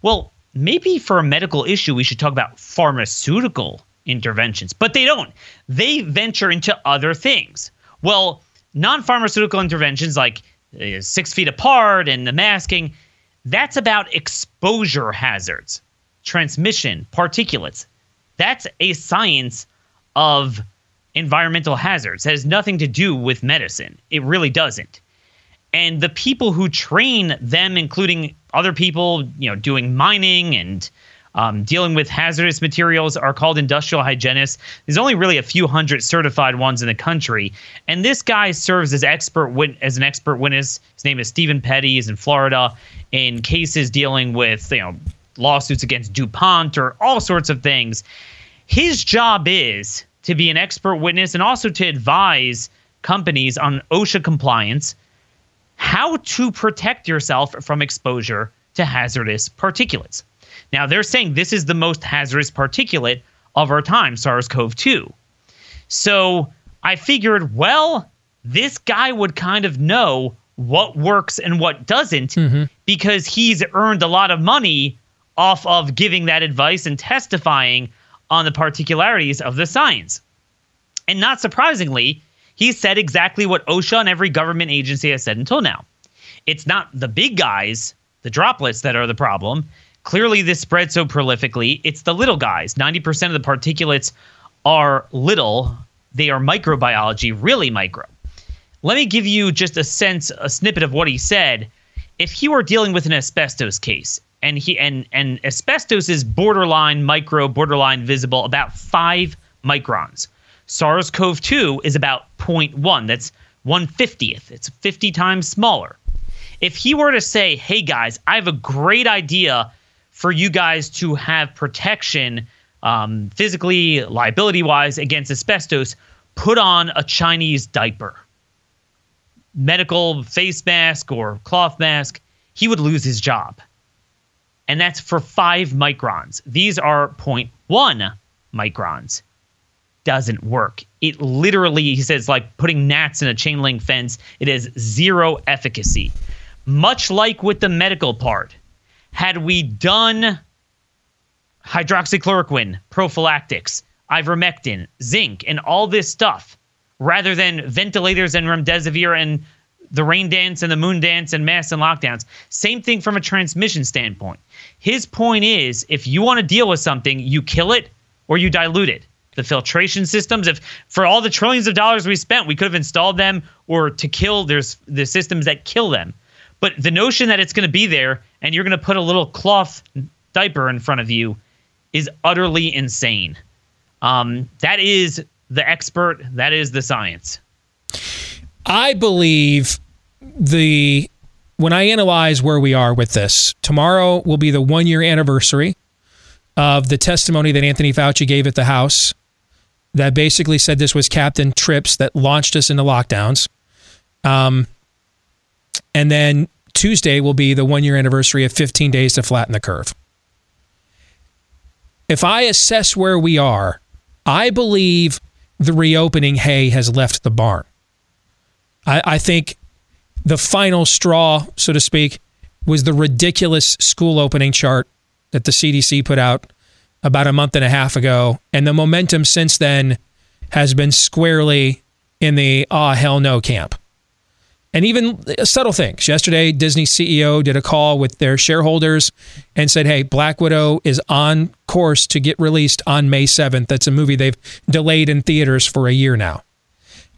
Well, maybe for a medical issue, we should talk about pharmaceutical interventions, but they don't. They venture into other things. Well, non pharmaceutical interventions like uh, six feet apart and the masking, that's about exposure hazards, transmission, particulates. That's a science of environmental hazards. It has nothing to do with medicine. It really doesn't. And the people who train them, including other people, you know, doing mining and um, dealing with hazardous materials are called industrial hygienists. There's only really a few hundred certified ones in the country, and this guy serves as expert as an expert witness. His name is Stephen Petty. He's in Florida in cases dealing with you know lawsuits against DuPont or all sorts of things. His job is to be an expert witness and also to advise companies on OSHA compliance, how to protect yourself from exposure to hazardous particulates. Now, they're saying this is the most hazardous particulate of our time, SARS CoV 2. So I figured, well, this guy would kind of know what works and what doesn't mm-hmm. because he's earned a lot of money off of giving that advice and testifying on the particularities of the science. And not surprisingly, he said exactly what OSHA and every government agency has said until now. It's not the big guys, the droplets, that are the problem. Clearly, this spreads so prolifically. It's the little guys. 90% of the particulates are little, they are microbiology, really micro. Let me give you just a sense, a snippet of what he said. If he were dealing with an asbestos case, and he and and asbestos is borderline micro, borderline visible, about five microns. SARS-CoV-2 is about 0.1. That's 150th. It's 50 times smaller. If he were to say, "Hey guys, I have a great idea for you guys to have protection um, physically, liability wise against asbestos, put on a Chinese diaper, medical face mask or cloth mask, he would lose his job. And that's for five microns. These are 0.1 microns. Doesn't work. It literally, he says, like putting gnats in a chain link fence, it has zero efficacy. Much like with the medical part had we done hydroxychloroquine, prophylactics, ivermectin, zinc, and all this stuff, rather than ventilators and remdesivir and the rain dance and the moon dance and masks and lockdowns. Same thing from a transmission standpoint. His point is if you want to deal with something, you kill it or you dilute it. The filtration systems, if for all the trillions of dollars we spent, we could have installed them or to kill, there's the systems that kill them. But the notion that it's going to be there and you're going to put a little cloth diaper in front of you is utterly insane. Um, that is the expert. That is the science. I believe the when I analyze where we are with this, tomorrow will be the one year anniversary of the testimony that Anthony Fauci gave at the House that basically said this was Captain Trips that launched us into lockdowns. Um, and then Tuesday will be the one year anniversary of 15 days to flatten the curve. If I assess where we are, I believe the reopening hay has left the barn. I, I think the final straw, so to speak, was the ridiculous school opening chart that the CDC put out about a month and a half ago. And the momentum since then has been squarely in the ah, hell no camp and even uh, subtle things. Yesterday, Disney CEO did a call with their shareholders and said, "Hey, Black Widow is on course to get released on May 7th. That's a movie they've delayed in theaters for a year now."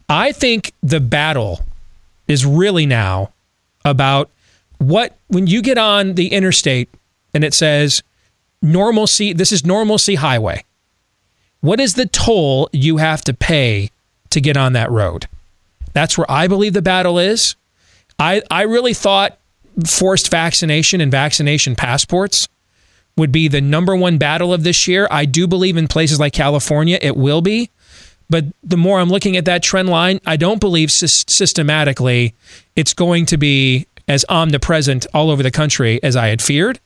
I think the battle is really now about what when you get on the interstate and it says normalcy, this is normalcy highway. What is the toll you have to pay to get on that road? That's where I believe the battle is. I, I really thought forced vaccination and vaccination passports would be the number one battle of this year. I do believe in places like California it will be. But the more I'm looking at that trend line, I don't believe sy- systematically it's going to be as omnipresent all over the country as I had feared.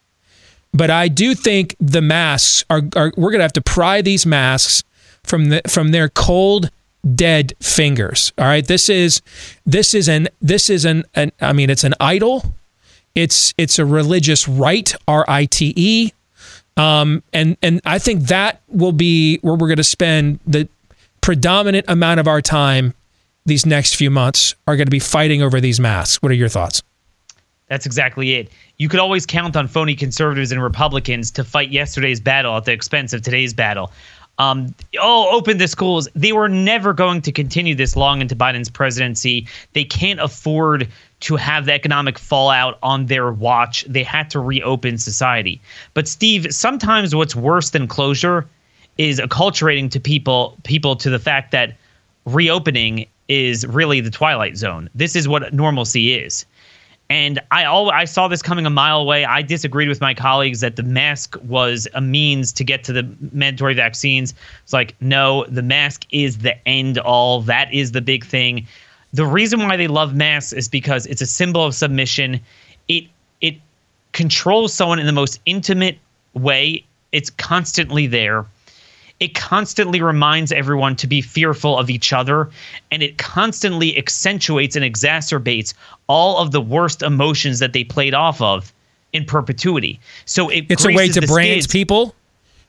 But I do think the masks are, are we're going to have to pry these masks from the from their cold dead fingers. All right, this is this is an this is an, an I mean it's an idol. It's it's a religious rite, R I T E. Um, and and I think that will be where we're going to spend the predominant amount of our time these next few months are going to be fighting over these masks. What are your thoughts? That's exactly it. You could always count on phony conservatives and Republicans to fight yesterday's battle at the expense of today's battle um, oh, open the schools. They were never going to continue this long into Biden's presidency. They can't afford to have the economic fallout on their watch. They had to reopen society. But Steve, sometimes what's worse than closure is acculturating to people people to the fact that reopening is really the twilight zone. This is what normalcy is. And I all I saw this coming a mile away. I disagreed with my colleagues that the mask was a means to get to the mandatory vaccines. It's like, no, the mask is the end all. That is the big thing. The reason why they love masks is because it's a symbol of submission. It it controls someone in the most intimate way. It's constantly there it constantly reminds everyone to be fearful of each other and it constantly accentuates and exacerbates all of the worst emotions that they played off of in perpetuity. So it it's a way to brand people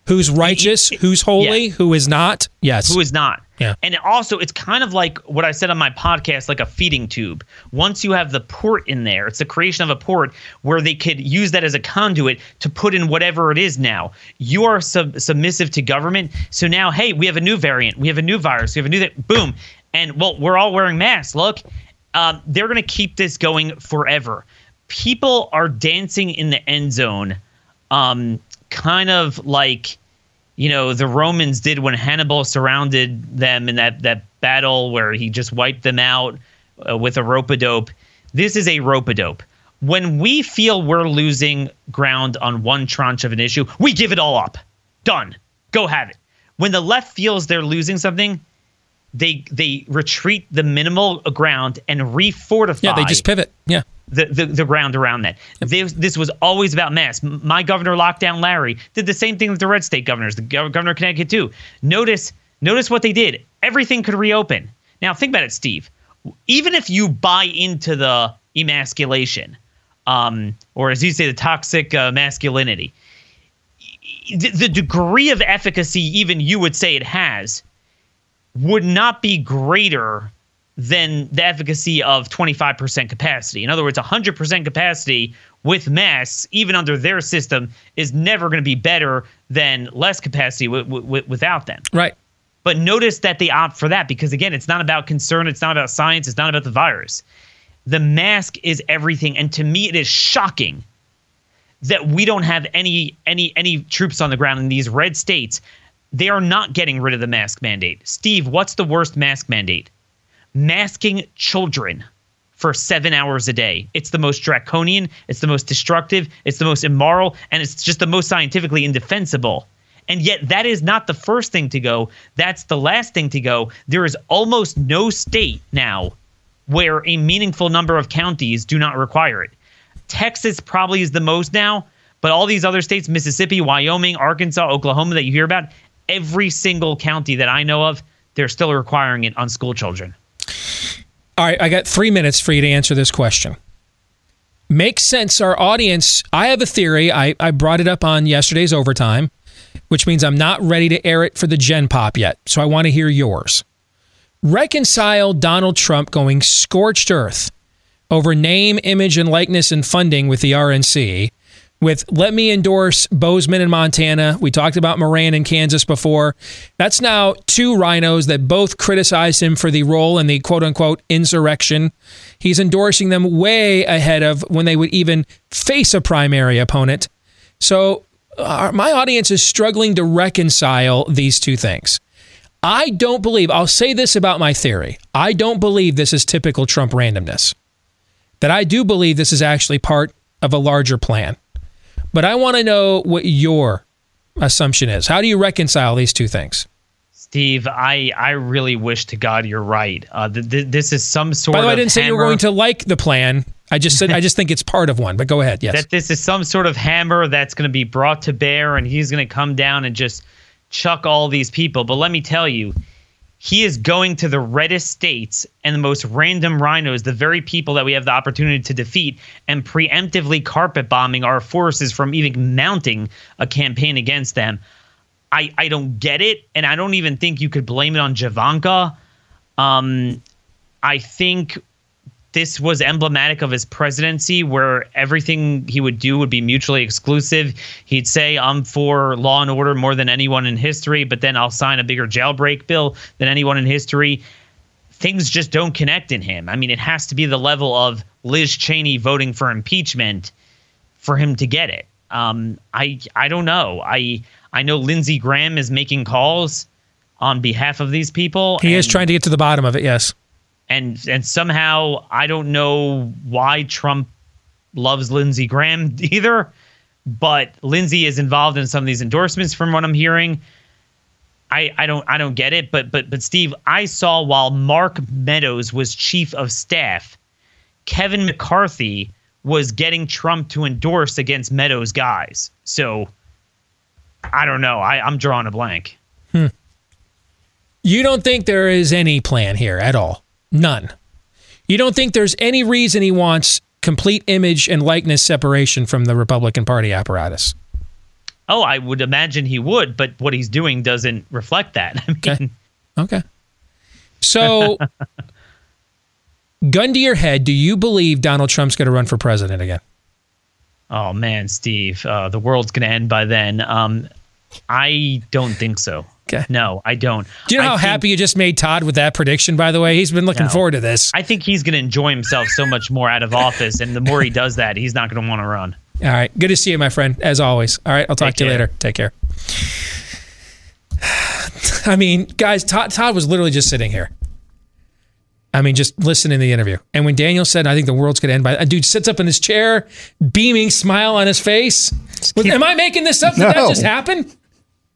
who's righteous, who's holy, yeah. who is not. Yes. Who is not. Yeah. And also, it's kind of like what I said on my podcast, like a feeding tube. Once you have the port in there, it's the creation of a port where they could use that as a conduit to put in whatever it is now. You are sub- submissive to government. So now, hey, we have a new variant. We have a new virus. We have a new, th- boom. And well, we're all wearing masks. Look, um, they're going to keep this going forever. People are dancing in the end zone, um, kind of like you know the Romans did when Hannibal surrounded them in that that battle where he just wiped them out uh, with a rope a dope. This is a rope a dope. When we feel we're losing ground on one tranche of an issue, we give it all up. Done. Go have it. When the left feels they're losing something, they they retreat the minimal ground and refortify. Yeah, they just pivot. Yeah the, the, the ground around that. This, this was always about mass. My governor, Lockdown Larry, did the same thing with the red state governors, the governor of Connecticut too. Notice, notice what they did. Everything could reopen. Now think about it, Steve. Even if you buy into the emasculation, um, or as you say, the toxic uh, masculinity, the, the degree of efficacy even you would say it has would not be greater than the efficacy of 25% capacity. In other words, 100% capacity with masks, even under their system, is never going to be better than less capacity w- w- without them. Right. But notice that they opt for that because, again, it's not about concern, it's not about science, it's not about the virus. The mask is everything. And to me, it is shocking that we don't have any any any troops on the ground in these red states. They are not getting rid of the mask mandate. Steve, what's the worst mask mandate? masking children for seven hours a day. It's the most draconian, it's the most destructive, it's the most immoral, and it's just the most scientifically indefensible. And yet, that is not the first thing to go. That's the last thing to go. There is almost no state now where a meaningful number of counties do not require it. Texas probably is the most now, but all these other states Mississippi, Wyoming, Arkansas, Oklahoma that you hear about every single county that I know of, they're still requiring it on school children. All right, I got three minutes for you to answer this question. Makes sense. Our audience, I have a theory. I, I brought it up on yesterday's overtime, which means I'm not ready to air it for the Gen Pop yet. So I want to hear yours. Reconcile Donald Trump going scorched earth over name, image, and likeness and funding with the RNC with let me endorse Boozman in Montana. We talked about Moran in Kansas before. That's now two rhinos that both criticized him for the role in the quote unquote insurrection. He's endorsing them way ahead of when they would even face a primary opponent. So uh, my audience is struggling to reconcile these two things. I don't believe, I'll say this about my theory. I don't believe this is typical Trump randomness. That I do believe this is actually part of a larger plan. But I want to know what your assumption is. How do you reconcile these two things? Steve, I, I really wish to God you're right. Uh, th- th- this is some sort By the way, I didn't say you were going to like the plan. I just said I just think it's part of one. But go ahead. Yes. That this is some sort of hammer that's going to be brought to bear, and he's going to come down and just chuck all these people. But let me tell you, he is going to the reddest states and the most random rhinos, the very people that we have the opportunity to defeat, and preemptively carpet bombing our forces from even mounting a campaign against them. I, I don't get it, and I don't even think you could blame it on Javanka. Um, I think this was emblematic of his presidency where everything he would do would be mutually exclusive. He'd say, I'm for law and order more than anyone in history, but then I'll sign a bigger jailbreak bill than anyone in history. things just don't connect in him. I mean, it has to be the level of Liz Cheney voting for impeachment for him to get it. Um, I I don't know. I I know Lindsey Graham is making calls on behalf of these people. He is trying to get to the bottom of it. Yes. And and somehow I don't know why Trump loves Lindsey Graham either, but Lindsey is involved in some of these endorsements from what I'm hearing. I, I don't I don't get it, but but but Steve, I saw while Mark Meadows was chief of staff, Kevin McCarthy was getting Trump to endorse against Meadows guys. So I don't know. I, I'm drawing a blank. Hmm. You don't think there is any plan here at all? None. You don't think there's any reason he wants complete image and likeness separation from the Republican Party apparatus? Oh, I would imagine he would, but what he's doing doesn't reflect that. I mean, Okay. So, gun to your head, do you believe Donald Trump's going to run for president again? Oh man, Steve, uh, the world's gonna end by then. Um, I don't think so. Okay. No, I don't. Do you know I how think- happy you just made Todd with that prediction, by the way? He's been looking No. forward to this. I think he's gonna enjoy himself so much more out of office, and the more he does that, he's not gonna want to run. All right. Good to see you, my friend, as always. All right. I'll talk Take to you care. later. Take care. I mean, guys, Todd, Todd was literally just sitting here. I mean, just listening to the interview. And when Daniel said, I think the world's going to end by a dude sits up in his chair, beaming smile on his face. Was- am I making this up? Did that just happen?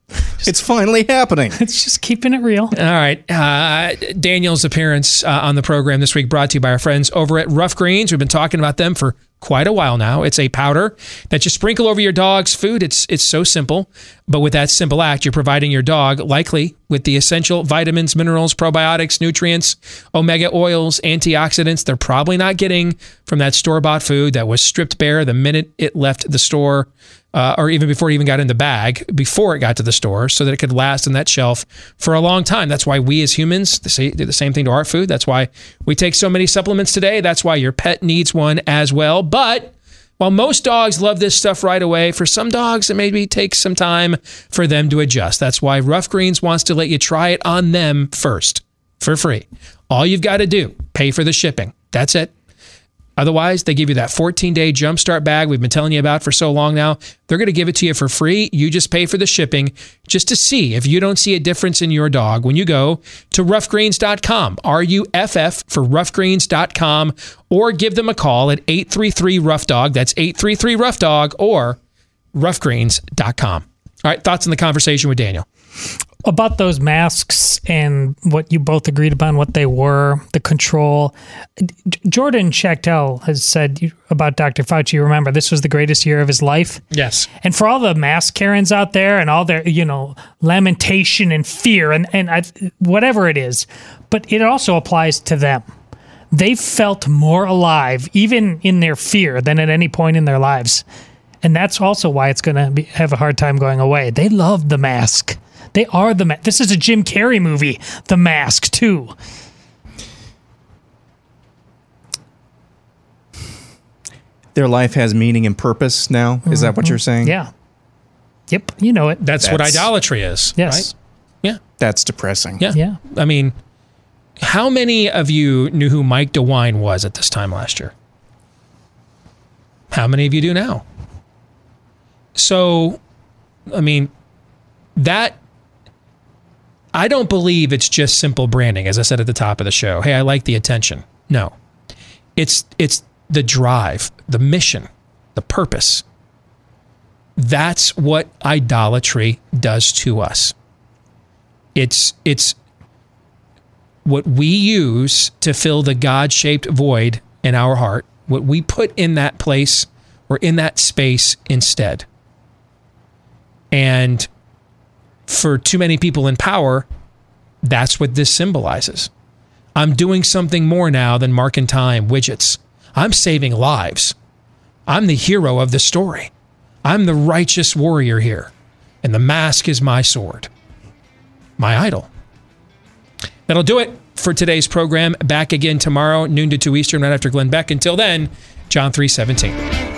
It's finally happening. It's just keeping it real. All right. Uh, Daniel's appearance uh, on the program this week brought to you by our friends over at Ruff Greens. We've been talking about them for quite a while now. It's a powder that you sprinkle over your dog's food. It's it's so simple, but with that simple act, you're providing your dog likely with the essential vitamins, minerals, probiotics, nutrients, omega oils, antioxidants they're probably not getting from that store-bought food that was stripped bare the minute it left the store uh, or even before it even got in the bag, before it got to the store, so that it could last on that shelf for a long time. That's why we as humans do the same thing to our food. That's why we take so many supplements today. That's why your pet needs one as well. But while most dogs love this stuff right away, for some dogs, it maybe takes some time for them to adjust. That's why Ruff Greens wants to let you try it on them first for free. All you've got to do, pay for the shipping. That's it. Otherwise, they give you that 14 day jumpstart bag we've been telling you about for so long now. They're going to give it to you for free. You just pay for the shipping just to see if you don't see a difference in your dog when you go to ruffgreens.com, R U F F for ruffgreens.com, or give them a call at 833 Ruff Dog. That's 833 Ruff Dog or ruffgreens.com. All right, thoughts on the conversation with Daniel? About those masks and what you both agreed upon what they were the control. Jordan Schachtel has said about dr fauci remember this was the greatest year of his life. Yes. and for all the mask karens out there and all their you know lamentation and fear and and I, whatever it is but it also applies to them. They felt more alive even in their fear than at any point in their lives. And that's also why it's going to have a hard time going away. They love the mask they are the ma- this is a jim carrey movie the mask too Their life has meaning and purpose now. Is that what you're saying? Mm-hmm. yeah yep you know it That's, what idolatry is. yes Right? Yeah. That's depressing. Yeah. Yeah. I mean, how many of you knew who Mike DeWine was at this time last year? How many of you do now? So, I mean, that I don't believe it's just simple branding as I said at the top of the show. Hey, I like the attention. No. It's it's the drive, the mission, the purpose. That's what idolatry does to us. It's it's what we use to fill the God-shaped void in our heart, what we put in that place or in that space instead. And for too many people in power, that's what this symbolizes. I'm doing something more now than marking time widgets. I'm saving lives. I'm the hero of the story. I'm the righteous warrior here. And the mask is my sword my idol. That'll do it for today's program. Back again tomorrow, noon to 2 Eastern, right after Glenn Beck. Until then, John 317.